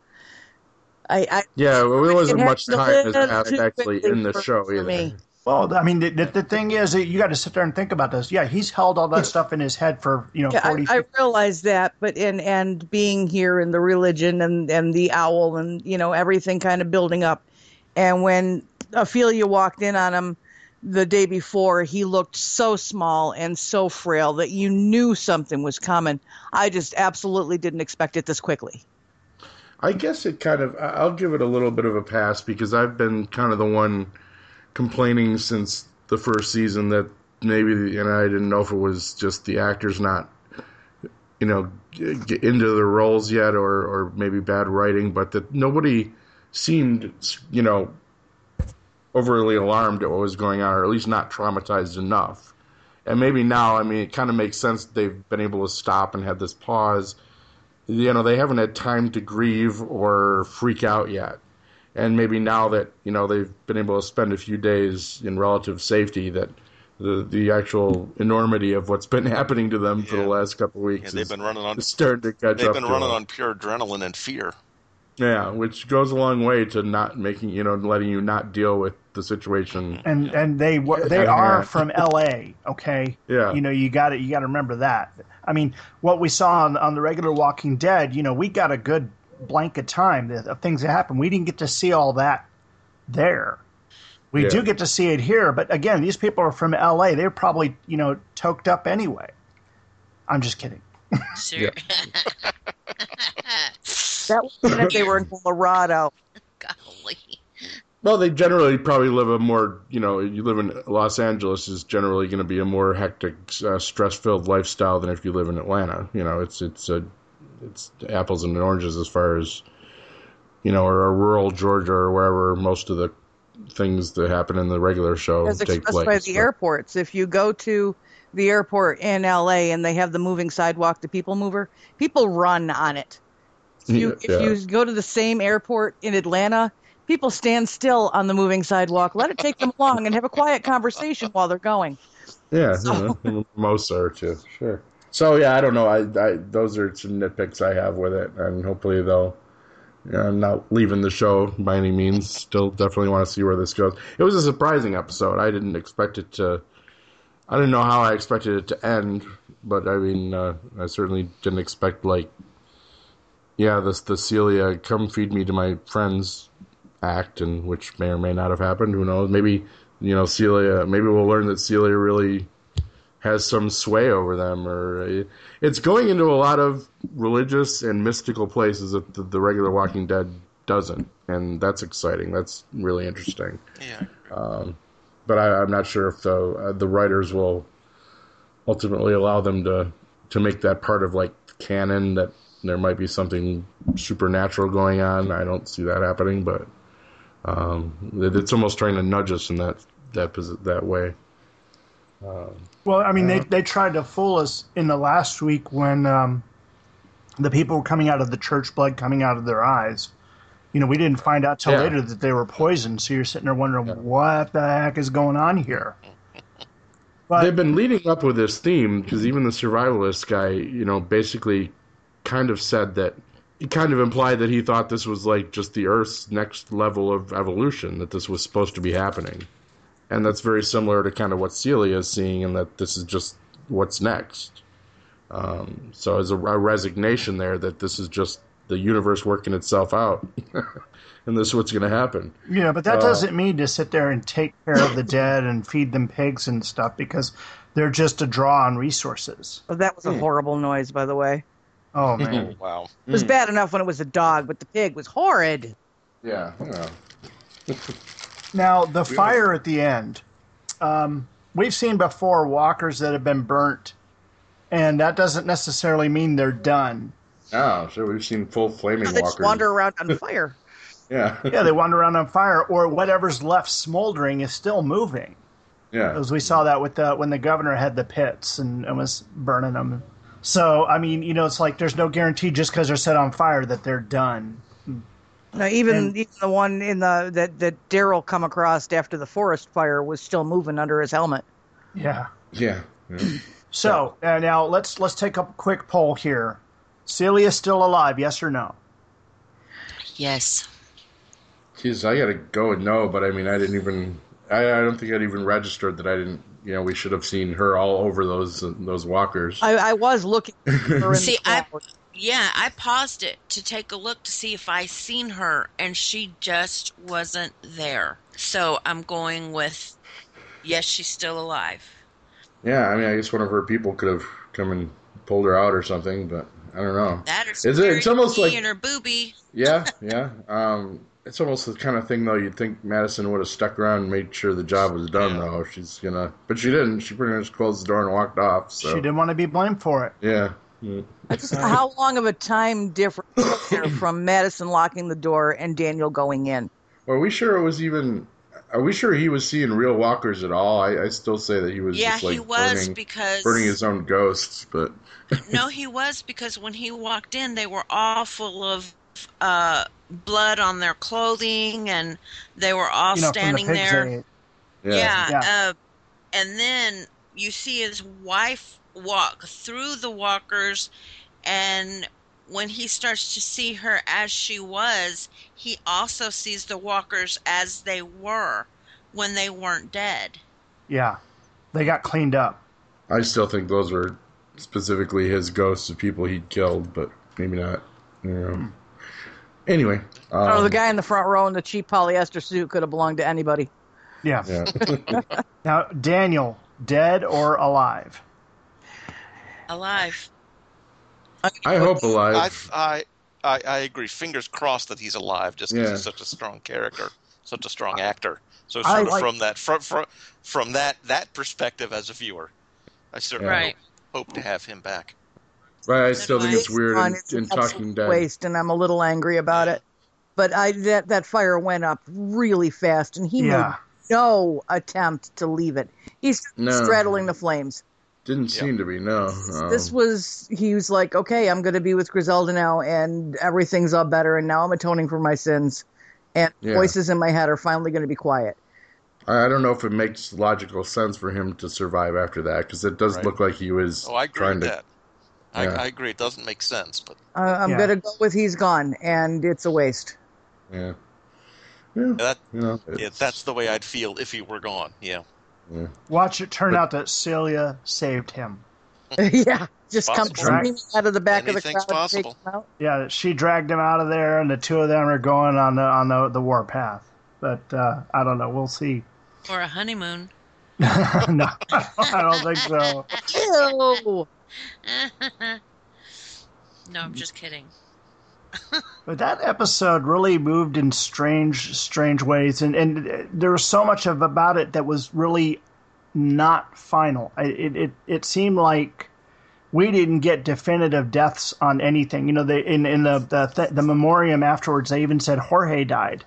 I, I yeah, well, there wasn't much time as passed actually in the show either. me. Well, I mean, the, the, the thing is, that you got to sit there and think about this. Yeah, he's held all that stuff in his head for you know Yeah, forty. I, I realize that, but and and being here in the religion and and the owl and you know everything kind of building up, and when Ofelia walked in on him the day before, he looked so small and so frail that you knew something was coming. I just absolutely didn't expect it this quickly. I guess it kind of. I'll give it a little bit of a pass because I've been kind of the one complaining since the first season that maybe, and I didn't know if it was just the actors not, you know, get into their roles yet, or or maybe bad writing, but that nobody seemed, you know, overly alarmed at what was going on, or at least not traumatized enough. And maybe now, I mean, it kind of makes sense they've been able to stop and have this pause you know they haven't had time to grieve or freak out yet and maybe now that you know they've been able to spend a few days in relative safety that the the actual enormity of what's been happening to them for the last couple of Yeah, weeks they've is been running on. starting to catch They've up been running them. on pure adrenaline and fear. yeah which goes a long way to not making you know letting you not deal with the situation mm-hmm. and and they were they uh, are from L.A. Okay, Yeah. you know you got to you got to remember that. I mean, what we saw on, on the regular Walking Dead, you know, we got a good blank of time that- of things that happened. We didn't get to see all that there. We Yeah. do get to see it here, but again, these people are from L.A. They're probably you know toked up anyway. I'm just kidding. Sure. That was even if they were in Colorado. Golly. well they generally probably live a more you know you live in los angeles is generally going to be a more hectic uh, stress filled lifestyle than if you live in atlanta you know it's it's a it's apples and oranges as far as you know or, rural georgia or wherever most of the things that happen in the regular show take place by the But- airports. If you go to the airport in LA and they have the moving sidewalk, the people mover, people run on it. If you, Yeah. if you go to the same airport in Atlanta, people stand still on the moving sidewalk. Let it take them along and have a quiet conversation while they're going. Yeah, So- you know, most are too. Sure. So yeah, I don't know. I, I those are some nitpicks I have with it, and hopefully they'll. You know, I'm not leaving the show by any means. Still, definitely want to see where this goes. It was a surprising episode. I didn't expect it to. I didn't know how I expected it to end, but I mean, uh, I certainly didn't expect like, yeah, this the Celia come feed me to my friends act, and which may or may not have happened. Who knows? Maybe you know Celia. Maybe we'll learn that Celia really has some sway over them, or uh, it's going into a lot of religious and mystical places that the, the regular Walking Dead doesn't, and that's exciting. That's really interesting. Yeah. Um, but I, I'm not sure if the uh, the writers will ultimately allow them to to make that part of like canon that there might be something supernatural going on. I don't see that happening, but um, it- it's almost trying to nudge us in that that that way. Um, Well, I mean, they, Uh, they tried to fool us in the last week when um, the people were coming out of the church blood coming out of their eyes. You know, we didn't find out till Yeah. later that they were poisoned. So you're sitting there wondering what the heck is going on here. They've been leading up with this theme because even the survivalist guy, you know, basically kind of said that he kind of implied that he thought this was like just the Earth's next level of evolution, that this was supposed to be happening. And that's very similar to kind of what Celia is seeing, and that this is just what's next. Um, so there's a, a resignation there that this is just the universe working itself out, and this is what's going to happen. Yeah, but that Uh, doesn't mean to sit there and take care of the dead and feed them pigs and stuff because they're just a draw on resources. Oh, that was a horrible noise, by the way. Oh man, wow. It was bad enough when it was a dog, but the pig was horrid. Yeah, yeah. Now the fire at the end. Um, we've seen before walkers that have been burnt, and that doesn't necessarily mean they're done. Oh, so we've seen full flaming They just walkers. wander around on fire. Yeah. yeah, they wander around on fire, or whatever's left smoldering is still moving. Yeah. As we saw that with the when the governor had the pits and, and was burning them. So I mean, you know, it's like there's no guarantee just because they're set on fire that they're done. No, even And- even the one in the that that Daryl come across after the forest fire was still moving under his helmet. Yeah. Yeah. yeah. So uh, now let's let's take a quick poll here. Celia's still alive? Yes or no? Yes. Jeez, I gotta go with no, but I mean, I didn't even. I, I don't think I'd even registered that I didn't. You know, we should have seen her all over those those walkers. I, I was looking for her in See, the I crowd. Yeah, I paused it to take a look to see if I seen her, and she just wasn't there. So I'm going with yes, she's still alive. yeah, I mean, I guess one of her people could have come and pulled her out or something, but I don't know. That or Is it? It's almost like in her booby. yeah, yeah. Um, it's almost the kind of thing though. You'd think Madison would have stuck around and made sure the job was done though. She's gonna, but she didn't. She pretty much closed the door and walked off. So She didn't want to be blamed for it. yeah. Yeah. How long of a time difference was there from Madison locking the door and Daniel going in? Are we sure it was even? Are we sure he was seeing real walkers at all? I, I still say that he was Yeah, just like he was burning, because- burning his own ghosts. But no, he was because when he walked in, they were all full of uh, blood on their clothing, and they were all you know, from the standing there. they ate. Yeah. Yeah. Uh, and then you see his wife walk through the walkers, and when he starts to see her as she was, he also sees the walkers as they were when they weren't dead. Yeah, they got cleaned up. I still think those were specifically his ghosts of people he'd killed, but maybe not. You know. Anyway, um, oh, the guy in the front row in the cheap polyester suit could have belonged to anybody. Yeah. yeah. Now, Daniel, dead or alive? Alive. I hope alive. I, I, I, I agree. Fingers crossed that he's alive, just because Yeah. he's such a strong character, such a strong actor. So I sort of like- from that from, from from that that perspective as a viewer, I certainly Right. hope, hope to have him back. But I still think it's It's weird fun. in, It's in Talking absolute Dead. waste, and I'm a little angry about it. But I that that fire went up really fast, and he Yeah. made no attempt to leave it. He's No. straddling the flames. Didn't seem to be no. Um, this was he was like, okay, I'm going to be with Griselda now, and everything's all better, and now I'm atoning for my sins, and Yeah. voices in my head are finally going to be quiet. I I don't know if it makes logical sense for him to survive after that because it does Right. look like he was Oh, I agree trying with to. that. I, Yeah. I agree. It doesn't make sense, but Uh, I'm Yeah. going to go with he's gone, and it's a waste. Yeah. Yeah. that You know, yeah, that's the way I'd feel if he were gone. Yeah. Yeah. Watch it turn out that Celia saved him. yeah, just come screaming out of the back Anything's of the crowd. to take possible. him out. Yeah, she dragged him out of there, and the two of them are going on the on the, the war path. But uh, I don't know. We'll see. Or a honeymoon. no, I don't think so. Ew. no, I'm just kidding. But that episode really moved in strange, strange ways, and and there was so much of about it that was really not final. I- It it it seemed like we didn't get definitive deaths on anything. You know, they in in the the th- the memoriam afterwards, they even said Jorge died,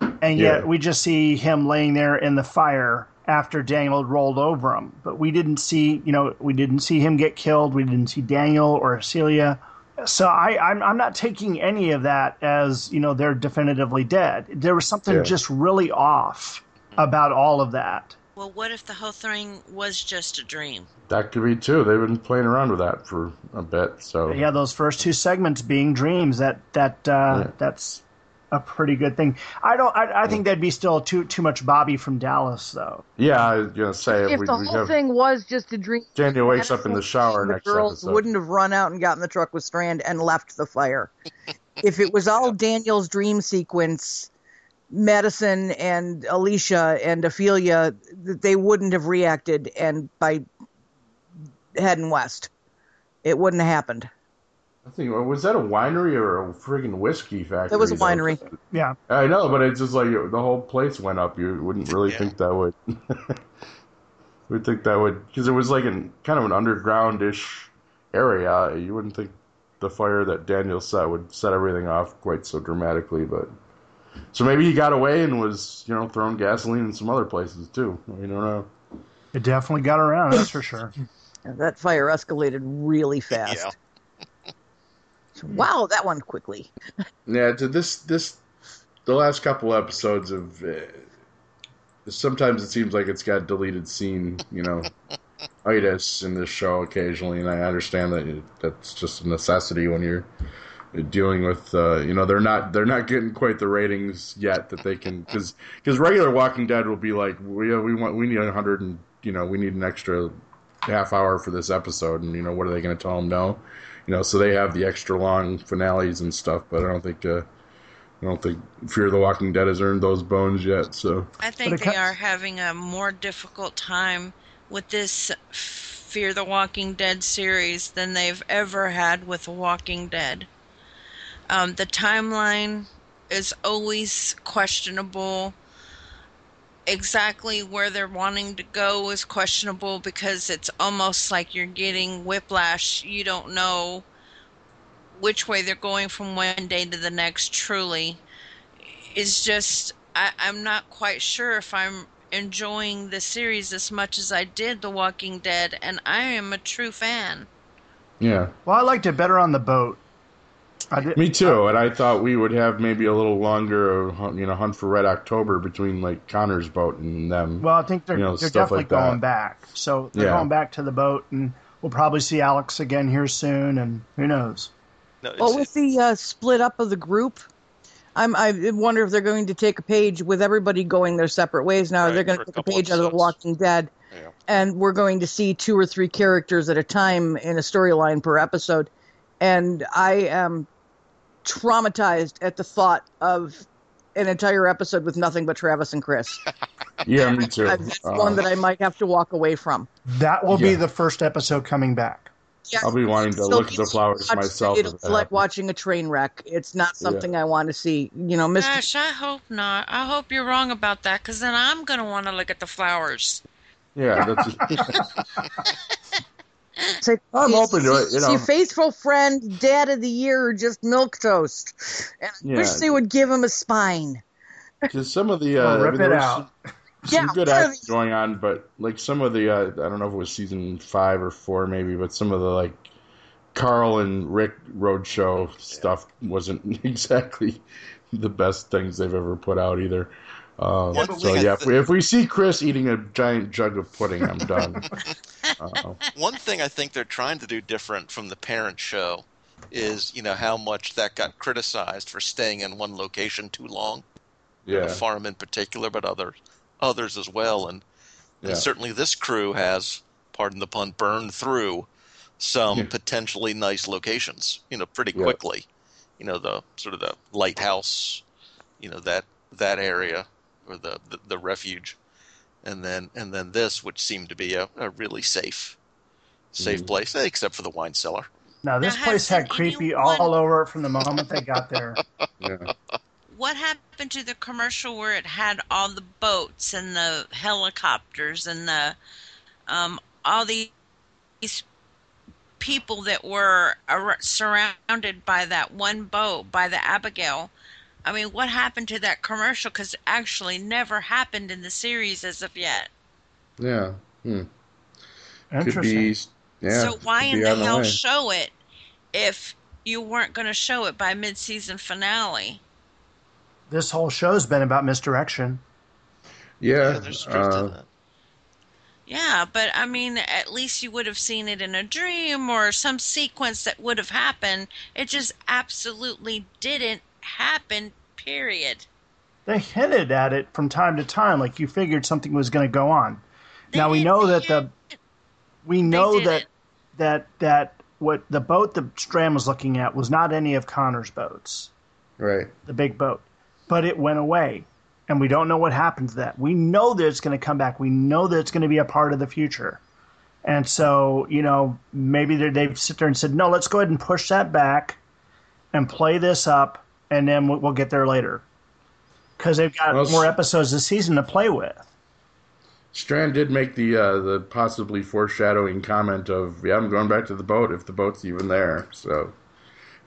and yet Yeah. we just see him laying there in the fire after Daniel rolled over him. But we didn't see, you know, we didn't see him get killed. We didn't see Daniel or Celia. So I, I'm, I'm not taking any of that as you know they're definitively dead. There was something Yeah. just really off about all of that. Well, what if the whole thing was just a dream? That could be too. They've been playing around with that for a bit. So Yeah, those first two segments being dreams. That that uh, Yeah. that's a pretty good thing. I don't. I, I think that'd be still too too much Bobby from Dallas though. yeah, I was gonna say If we, the we whole have thing was just a dream, Daniel wakes up in the shower next the next girls episode. wouldn't have run out and got in the truck with Strand and left the fire. if it was all Daniel's dream sequence, Madison and Alicia and Ofelia, th- they wouldn't have reacted and by heading west. It wouldn't have happened. I think was that a winery or a friggin' whiskey factory? It was a though? winery. Yeah. I know, but it's just like the whole place went up. You wouldn't really think that would. would think that would because it was like in kind of an underground-ish area. You wouldn't think the fire that Daniel set would set everything off quite so dramatically, but so maybe he got away and was you know throwing gasoline in some other places too. We don't know. It definitely got around. That's for sure. That fire escalated really fast. So, wow, that one quickly. Yeah, to this this the last couple episodes of uh, sometimes it seems like it's got deleted scene, you know, itis in this show occasionally, and I understand that it, that's just a necessity when you're dealing with uh, you know they're not they're not getting quite the ratings yet that they can because because regular Walking Dead will be like we we want we need a hundred and you know we need an extra half hour for this episode and you know what are they going to tell them no you know so they have the extra long finales and stuff but I don't think uh, I don't think Fear the Walking Dead has earned those bones yet so I think they are having a more difficult time with this Fear the Walking Dead series than they've ever had with The Walking Dead. Um, the timeline is always questionable. Exactly where they're wanting to go is questionable because it's almost like you're getting whiplash. You don't know which way they're going from one day to the next, truly It's just I, I'm not quite sure if I'm enjoying the series as much as I did The Walking Dead, and I am a true fan. yeah Well, I liked it better on the boat. I did, Me too, and I thought we would have maybe a little longer, uh, you know, hunt for Red October between like Connor's boat and them. Well, I think they're you know, they're stuff definitely like going back. So they're Yeah. going back to the boat, and we'll probably see Alex again here soon. And who knows? No, Well, with the uh, split up of the group, I'm, I wonder if they're going to take a page with everybody going their separate ways now. Right, they're going to take a couple page out of The. Walking Dead, Yeah. and we're going to see two or three characters at a time in a storyline per episode. And I am traumatized at the thought of an entire episode with nothing but Travis and Chris. Yeah, me too. That's Uh, one that I might have to walk away from. That will be the first episode coming back. Yeah, I'll be wanting to so look at the it's flowers watch- myself. It's like happens. watching a train wreck. It's not something I want to see. You know, Mr. Gosh, I hope not. I hope you're wrong about that, because then I'm going to want to look at the flowers. Yeah, that's It's like, I'm you- open to it, you it's know. Your faithful friend, dad of the year, or just milk toast. And I Yeah. wish they would give him a spine. because some of the uh, Well, I mean, it out. Some, some Yeah, good really. acting going on, but like some of the uh, I don't know if it was season five or four maybe, but some of the like Carl and Rick Roadshow stuff wasn't exactly the best things they've ever put out either. Um, One so yeah, if we, if we see Chris eating a giant jug of pudding, I'm done. One thing I think they're trying to do different from the parent show is, you know, how much that got criticized for staying in one location too long. Yeah, The farm in particular, but others others as well. And, and certainly this crew has, pardon the pun, burned through some potentially nice locations, you know, pretty Yeah. quickly. You know, the sort of the lighthouse, you know, that that area or the the, the refuge, and then and then this, which seemed to be a, a really safe safe Mhm. place, eh, except for the wine cellar. Now this Now, place had creepy all over it from the moment they got there. Yeah. What happened to the commercial where it had all the boats and the helicopters and the um, all these people that were ar- surrounded by that one boat by the Abigail? I mean, what happened to that commercial? Because it actually never happened in the series as of yet. Yeah. Hmm. Could Interesting. be. Yeah. so why could in the hell way. show it if you weren't going to show it by mid-season finale? This whole show's been about misdirection. Yeah. there's truth to uh, that. Yeah, but I mean, at least you would have seen it in a dream or some sequence that would have happened. It just absolutely didn't happen, period. They hinted at it from time to time, like you figured something was going to go on. now we know that the we know that that that what the boat that Strand was looking at was not any of Connor's boats, right. the big boat, but it went away, and we don't know what happened to that. We know that it's going to come back. We know that it's going to be a part of the future, and so you know maybe they they sit there and said, no, let's go ahead and push that back, and play this up, and then we'll, we'll get there later, because they've got Well, more episodes this season to play with. Strand did make the uh, the possibly foreshadowing comment of, "Yeah, I'm going back to the boat if the boat's even there." So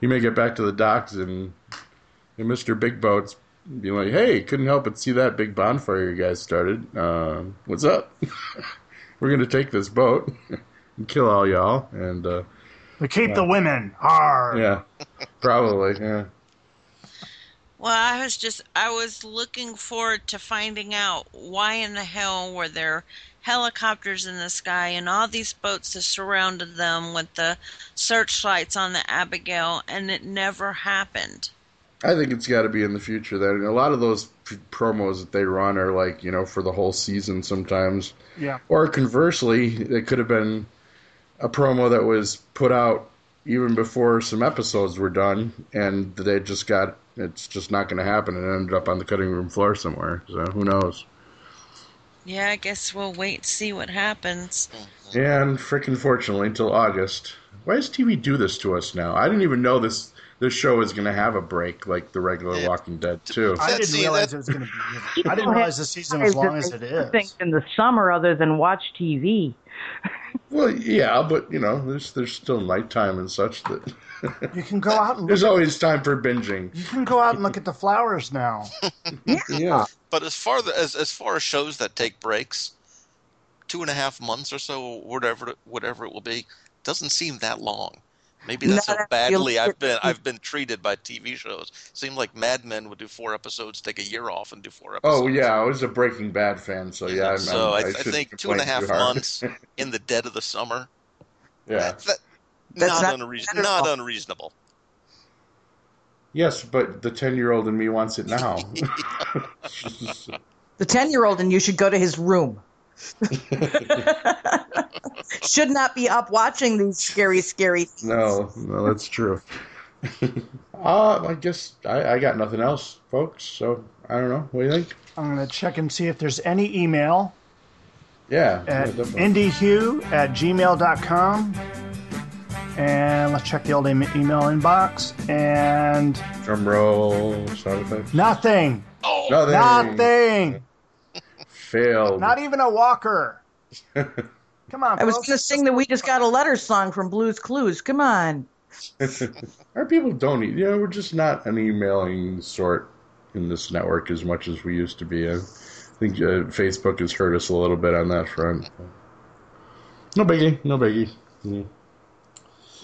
he may get back to the docks and, and Mr. Big Boat's be like, "Hey, couldn't help but see that big bonfire you guys started. Uh, what's up? We're gonna take this boat and kill all y'all." And uh, We keep the women. Har. yeah, probably yeah. Well, I was just I was looking forward to finding out why in the hell were there helicopters in the sky and all these boats that surrounded them with the searchlights on the Abigail and it never happened. I think it's got to be in the future. Then a lot of those p- promos that they run are like you know for the whole season sometimes. Yeah. Or conversely, it could have been a promo that was put out even before some episodes were done, and they just got it's just not going to happen, and it ended up on the cutting room floor somewhere. So who knows? Yeah, I guess we'll wait and see what happens. Mm-hmm. And freaking fortunately, until August. Why does TV do this to us now? I didn't even know this this show was going to have a break like the regular Walking Dead too. I didn't realize it was going to be. I didn't realize the season was as long as it is. Think in the summer other than watch TV. Well, yeah, but you know, there's there's still nighttime and such that You can go out and there's look, always time for binging. you can go out and look at the flowers now. Yeah. But as far the, as as far as shows that take breaks, two and a half months or so, whatever whatever it will be, doesn't seem that long. Maybe that's Not how badly I've been I've been treated by TV shows. Seemed like Mad Men would do four episodes, take a year off, and do four oh, episodes. Oh yeah, I was a Breaking Bad fan, so yeah. I'm, so I'm, I, I, shouldn't think two and a complain half too hard. months in the dead of the summer. yeah. That, That's not, not unreas- bad at not unreasonable. Yes, but the ten year old in me wants it now. The 10 year old, and you should go to his room. should not be up watching these scary, scary. no, no, that's true. uh, I guess I, I got nothing else, folks. So I don't know. What do you think? I'm going to check and see if there's any email Yeah. yeah, at definitely. indyhue at gmail.com. And let's check the old email inbox. And Drum roll, sound effects. nothing. Nothing. Nothing. Failed. Not even a walker. Come on, I was going to sing the We Just Got a Letter song from Blues Clues. Come on. Our people don't. You know, we're just not an emailing sort in this network as much as we used to be. I think uh, Facebook has hurt us a little bit on that front. No biggie. No biggie. Yeah.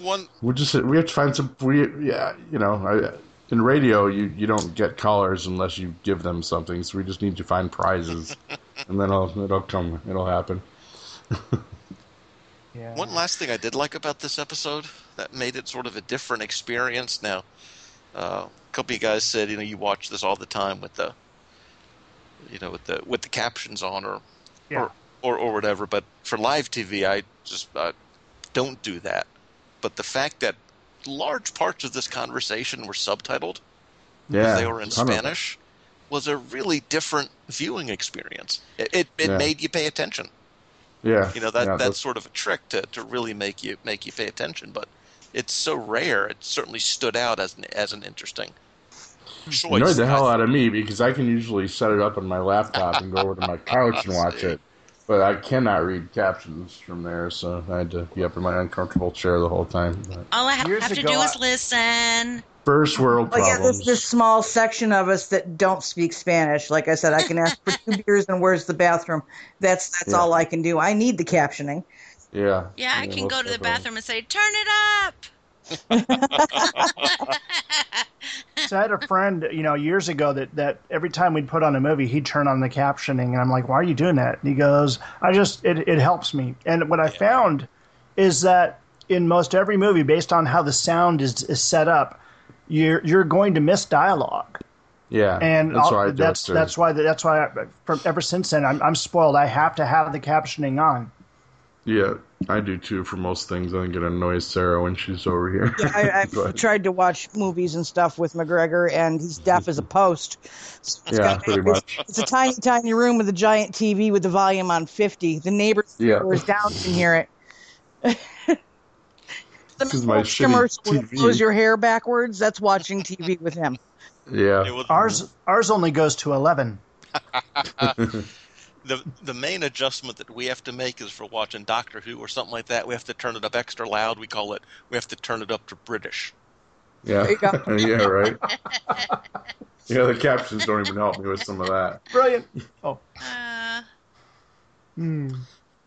One We just we have to find some. We yeah, you know, I, in radio you you don't get callers unless you give them something. So we just need to find prizes, and then it'll it'll come. It'll happen. Yeah. One last thing I did like about this episode that made it sort of a different experience. Now, uh, a couple of you guys said, you know, you watch this all the time with the, you know, with the with the captions on or Yeah. or, or or whatever. But for live TV, I just uh, don't do that. but the fact that large parts of this conversation were subtitled Yeah, they were in ton of. Spanish was a really different viewing experience. It it, it Yeah. made you pay attention. Yeah, You know that yeah, that's that's- sort of a trick to, to really make you make you pay attention. But it's so rare. It certainly stood out as an as an interesting choice. annoyed the hell I out of me because I can usually set it up on my laptop and go over to my couch and watch it, but I cannot read captions from there, so I had to be up in my uncomfortable chair the whole time. But All I have, have to ago, do I- is listen. First world Well, yeah, there's this small section of us that don't speak Spanish. Like I said, I can ask for two beers and where's the bathroom. That's that's Yeah. all I can do. I need the captioning. yeah. Yeah, I can go to the definitely. bathroom and say, "Turn it up." So I had a friend, you know, years ago that, that every time we'd put on a movie, he'd turn on the captioning, and I'm like, "Why are you doing that?" And he goes, "I just it, it helps me." And what I found is that in most every movie, based on how the sound is, is set up, you're you're going to miss dialogue, Yeah, and that's I'll- why that's that's why that's why I, from ever since then I'm I'm spoiled. I have to have the captioning on. Yeah, I do too for most things. I think it annoys Sara when she's over here. I, I've ahead. tried to watch movies and stuff with McGregor, and he's deaf as a post. So it's Yeah, got- pretty it's- much. It's a tiny, tiny room with a giant TV with the volume on 50. The neighbors Yeah. doors down can hear it. The This is my McDonald's shitty commercial where it TV. blows your hair backwards. That's watching TV with him. Yeah. Ours ours only goes to eleven. the the main adjustment that we have to make is for watching Doctor Who or something like that. We have to turn it up extra loud. We call it. We have to turn it up to British. Yeah. There you go. yeah, right. Yeah, the captions don't even help me with some of that. Brilliant. Oh. Uh, Hmm.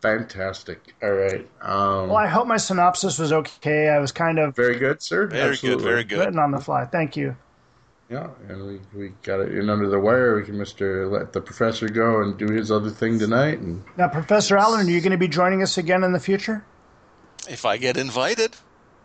Fantastic. All right. Um, Well, I hope my synopsis was okay. I was kind of very good, sir. Very Absolutely. good. Very good. written on the fly. Thank you. Yeah, and we, we got it in under the wire. We can Mister let the professor go and do his other thing tonight, and Now, Professor Alan, are you going to be joining us again in the future? If I get invited,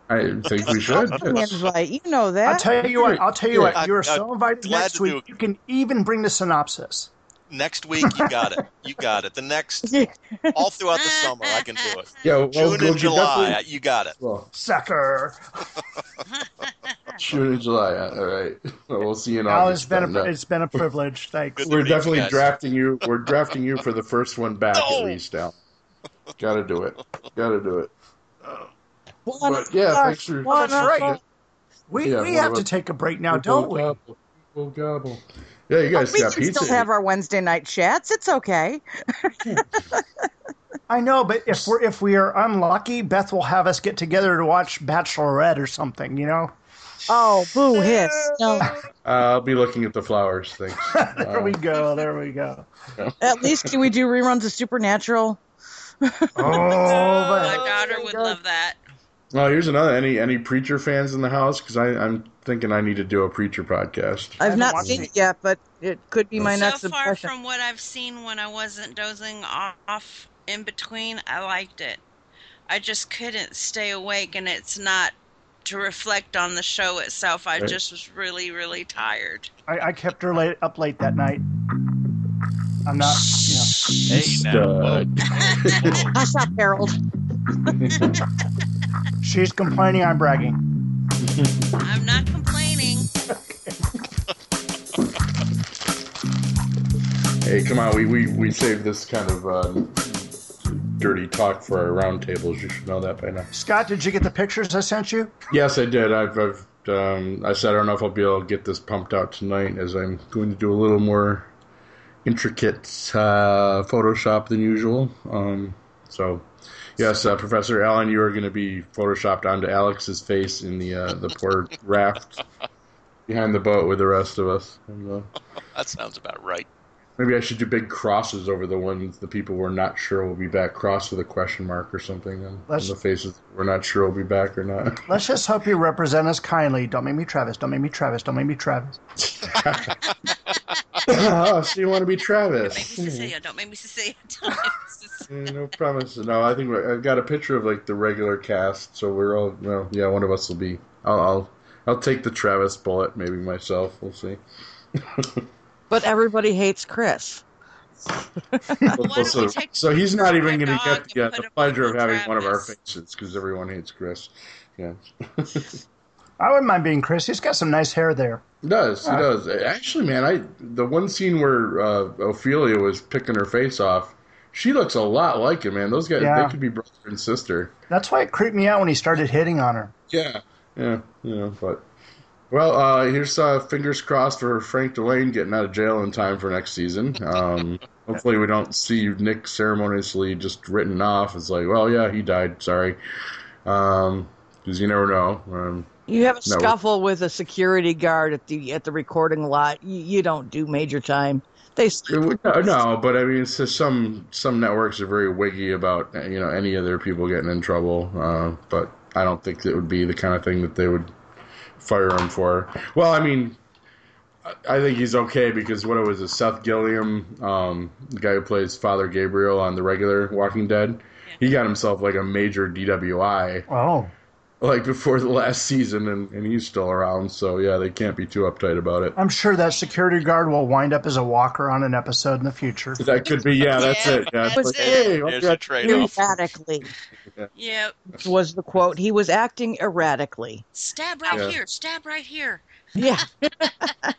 I think we should. Invite. You know that. I'll tell you what. I'll tell you Yeah. what. You are I- so invited next week. You can even bring the synopsis. Next week you got it. You got it. The next, all throughout the summer, I can do it. Yeah, well, June we'll and July, definitely- you got it. well, Sucker. June and July. All right. Well, we'll see you in Al, it's August. been then. a, it's been a privilege. Thanks. Good We're to meet you definitely drafting you. We're drafting you for the first one back at least, Al. Got to do it. Got to do it. One But yeah, o'clock, thanks for. one That's right. We Yeah, we have to take a break now, We'll don't we? gobble. We'll gobble. Yeah, you guys we got can pizza. still have our Wednesday night chats. It's okay. I know, but if we're if we are unlucky, Beth will have us get together to watch Bachelorette or something. You know. Oh, boo hiss. No. Uh, I'll be looking at the flowers. Thanks. There Uh, we go. There we go. At least can we do reruns of Supernatural? Oh, my daughter would love that. Well, here's another. Any any preacher fans in the house? Because I'm thinking I need to do a preacher podcast. I've haven't seen it. it yet, but it could be my so next far obsession. from what I've seen when I wasn't dozing off in between, I liked it. I just couldn't stay awake, and it's not to reflect on the show itself. I Right. just was really, really tired. I, I kept her late, up late that night. I'm not. You Hey, now, Stud. Hush up, Harold. know, she's complaining. I'm bragging. I'm not complaining. Hey, come on. We, we, we saved this kind of uh, dirty talk for our roundtables. You should know that by now. Scott, did you get the pictures I sent you? Yes, I did. I've, I've um, I said I don't know if I'll be able to get this pumped out tonight, as I'm going to do a little more intricate uh, Photoshop than usual. Um, so, yes, uh, Professor Alan, you are going to be photoshopped onto Alex's face in the uh, the poor raft behind the boat with the rest of us. And, uh, that sounds about right. maybe I should do big crosses over the ones the people we're not sure will be back, cross with a question mark or something on, on the faces we're not sure will be back or not. Let's just hope you represent us kindly. Don't make me Travis. Don't make me Travis. Don't make me Travis. oh, so you want to be Travis? Make me Cecilia. Don't make me Cecilia. Don't make me Cecilia. Eh, no promise. No, I think we're- I've got a picture of like the regular cast, so we're all. Well, yeah, one of us will be. I'll, I'll, I'll take the Travis bullet. Maybe myself. We'll see. But everybody hates Chris. Well, so, so he's not even going to get the, uh, the pleasure of having one of our faces because everyone hates Chris. Yeah. I wouldn't mind being Chris. He's got some nice hair there. He does. He does. Actually, man, I the one scene where uh, Ofelia was picking her face off, she looks a lot like him, man. Those guys, Yeah. they could be brother and sister. That's why it creeped me out when he started hitting on her. Yeah. Yeah. You know, but well, uh, here's uh, fingers crossed for Frank Dillane getting out of jail in time for next season. Um, hopefully, we don't see Nick ceremoniously just written off. It's like, well, yeah, he died. Sorry, because you never know. Um, You have a No. scuffle with a security guard at the at the recording lot. You, you don't do major time. They It would- No, no, but I mean, it's just some some networks are very wiggy about you know any other people getting in trouble. Uh, but I don't think it would be the kind of thing that they would fire him for. Well, I mean, I- I think he's okay because what it was, is Seth Gilliam, um, the guy who plays Father Gabriel on the regular Walking Dead, he got himself like a major DWI Oh, like before the last season, and, and he's still around. So yeah, they can't be too uptight about it. I'm sure that security guard will wind up as a walker on an episode in the future. That could be, yeah, that's it. Yeah, it's That's like, it. hey, There's yeah, a trade-off. erratically Yep. was the quote. He was acting erratically. Stab right Yeah. here. Stab right here. Yeah.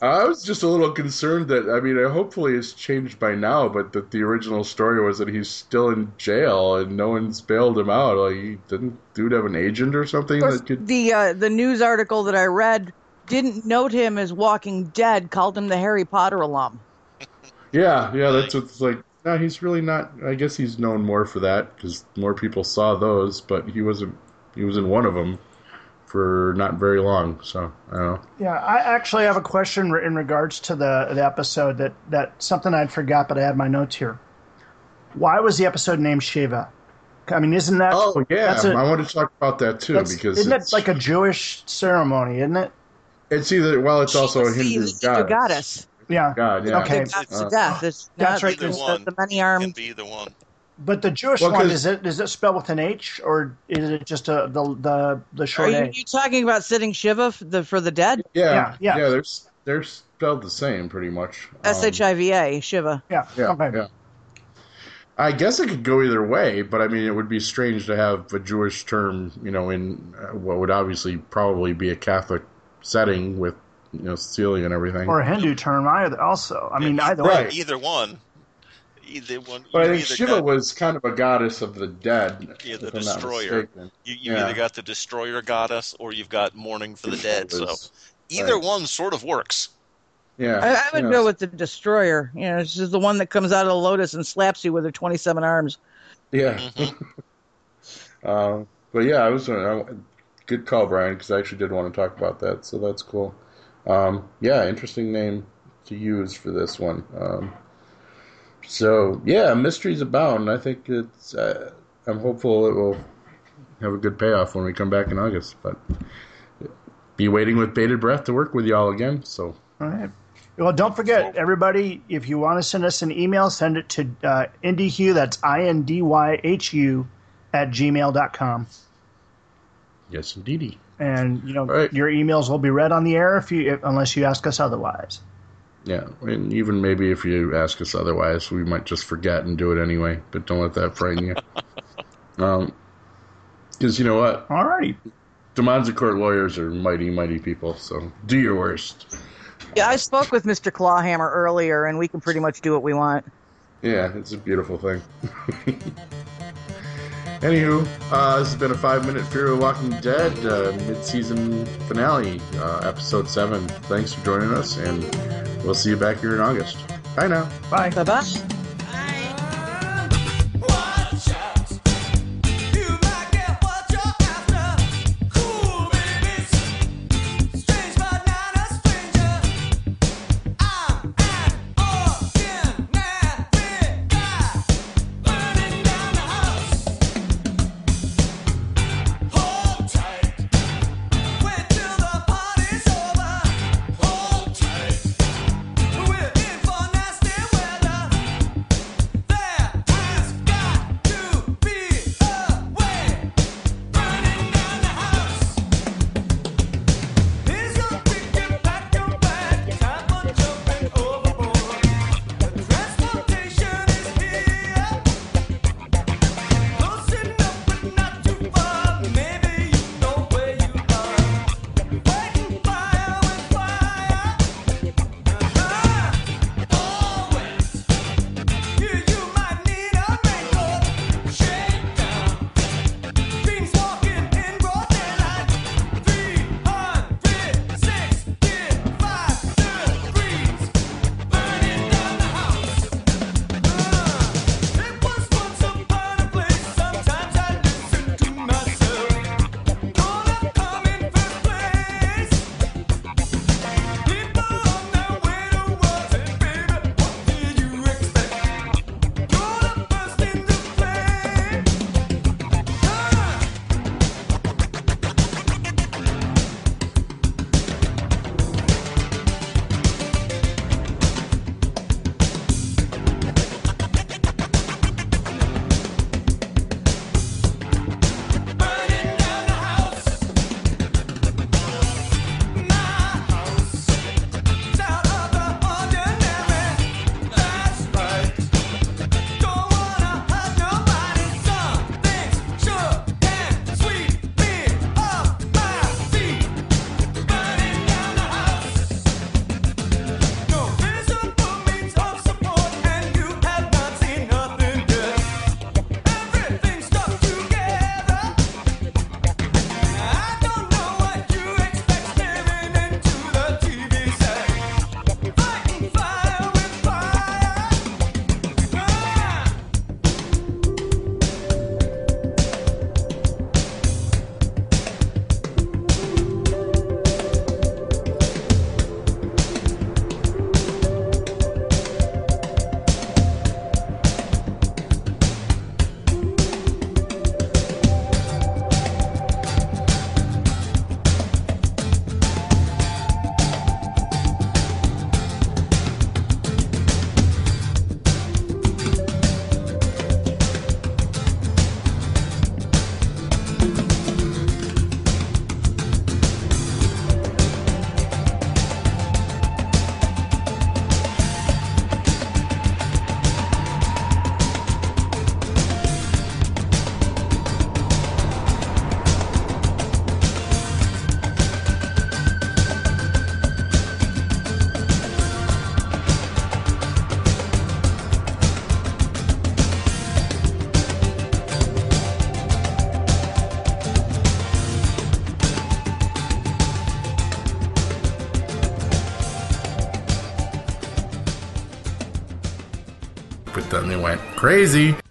I was just a little concerned that I mean, hopefully it's changed by now, but that the original story was that he's still in jail and no one's bailed him out. Like, he didn't dude have an agent or something course, that could? the uh, the news article that I read didn't note him as Walking Dead. Called him the Harry Potter alum. Yeah, yeah, that's what's like. No, he's really not. I guess he's known more for that because more people saw those, but he wasn't. He was in one of them for not very long. So I don't know. Yeah, I actually have a question in regards to the, the episode that, that something I'd forgot, but I had my notes here. Why was the episode named Shiva? I mean, isn't that? Oh yeah, that's a- I want to talk about that too because isn't it's, it like a Jewish ceremony? Isn't it? it's either well, it's also a The Hindu Hindu goddess. goddess. Yeah. God, yeah. Okay. The goddess Uh, of death. It's That's right, the, there's one the many can armed. be either one. But the Jewish Well, one 'cause- is it is it spelled with an H or is it just a the the the Are short you, A? you talking about sitting Shiva for the, for the dead? Yeah, Yeah, yeah. They're they're spelled the same pretty much. Um, S H I V A Shiva. Yeah. Yeah, okay. yeah. I guess it could go either way, but I mean, it would be strange to have a Jewish term, you know, in uh, what would obviously probably be a Catholic setting with, you know, Cecilia and everything. Or a Hindu term either. Also, I mean, either Right. way. Either one. Either one. but I think Shiva got- was kind of a goddess of the dead. Yeah, the if I'm not destroyer. You, you Yeah. either got the destroyer goddess or you've got mourning for the dead. So either right. one sort of works. Yeah, I, I would yeah. go with the destroyer. You know, it's just the one that comes out of the lotus and slaps you with her twenty seven arms. Yeah. Mm-hmm. um, but yeah, I was uh, good call, Brian, because I actually did want to talk about that. So that's cool. Um, yeah, interesting name to use for this one. Um, so yeah, mysteries abound. I think it's. Uh, I'm hopeful it will have a good payoff when we come back in August. But be waiting with bated breath to work with y'all again. So All right. Well, don't forget, everybody, if you want to send us an email, send it to uh, IndyHue, that's I N D Y H U, at gmail.com. yes, indeedy. And, you know, Right. your emails will be read on the air if you, if, unless you ask us otherwise. Yeah, and even maybe if you ask us otherwise, we might just forget and do it anyway. But don't let that frighten you. um, because you know what, All right. righty. Demanza court lawyers are mighty, mighty people. So do your worst. Yeah, I spoke with Mr. Clawhammer earlier, and we can pretty much do what we want. Yeah, it's a beautiful thing. Anywho, uh, this has been a five-minute Fear of the Walking Dead uh, mid-season finale, uh, episode seven. Thanks for joining us, and we'll see you back here in August. Bye now. Bye. Bye bye. Crazy.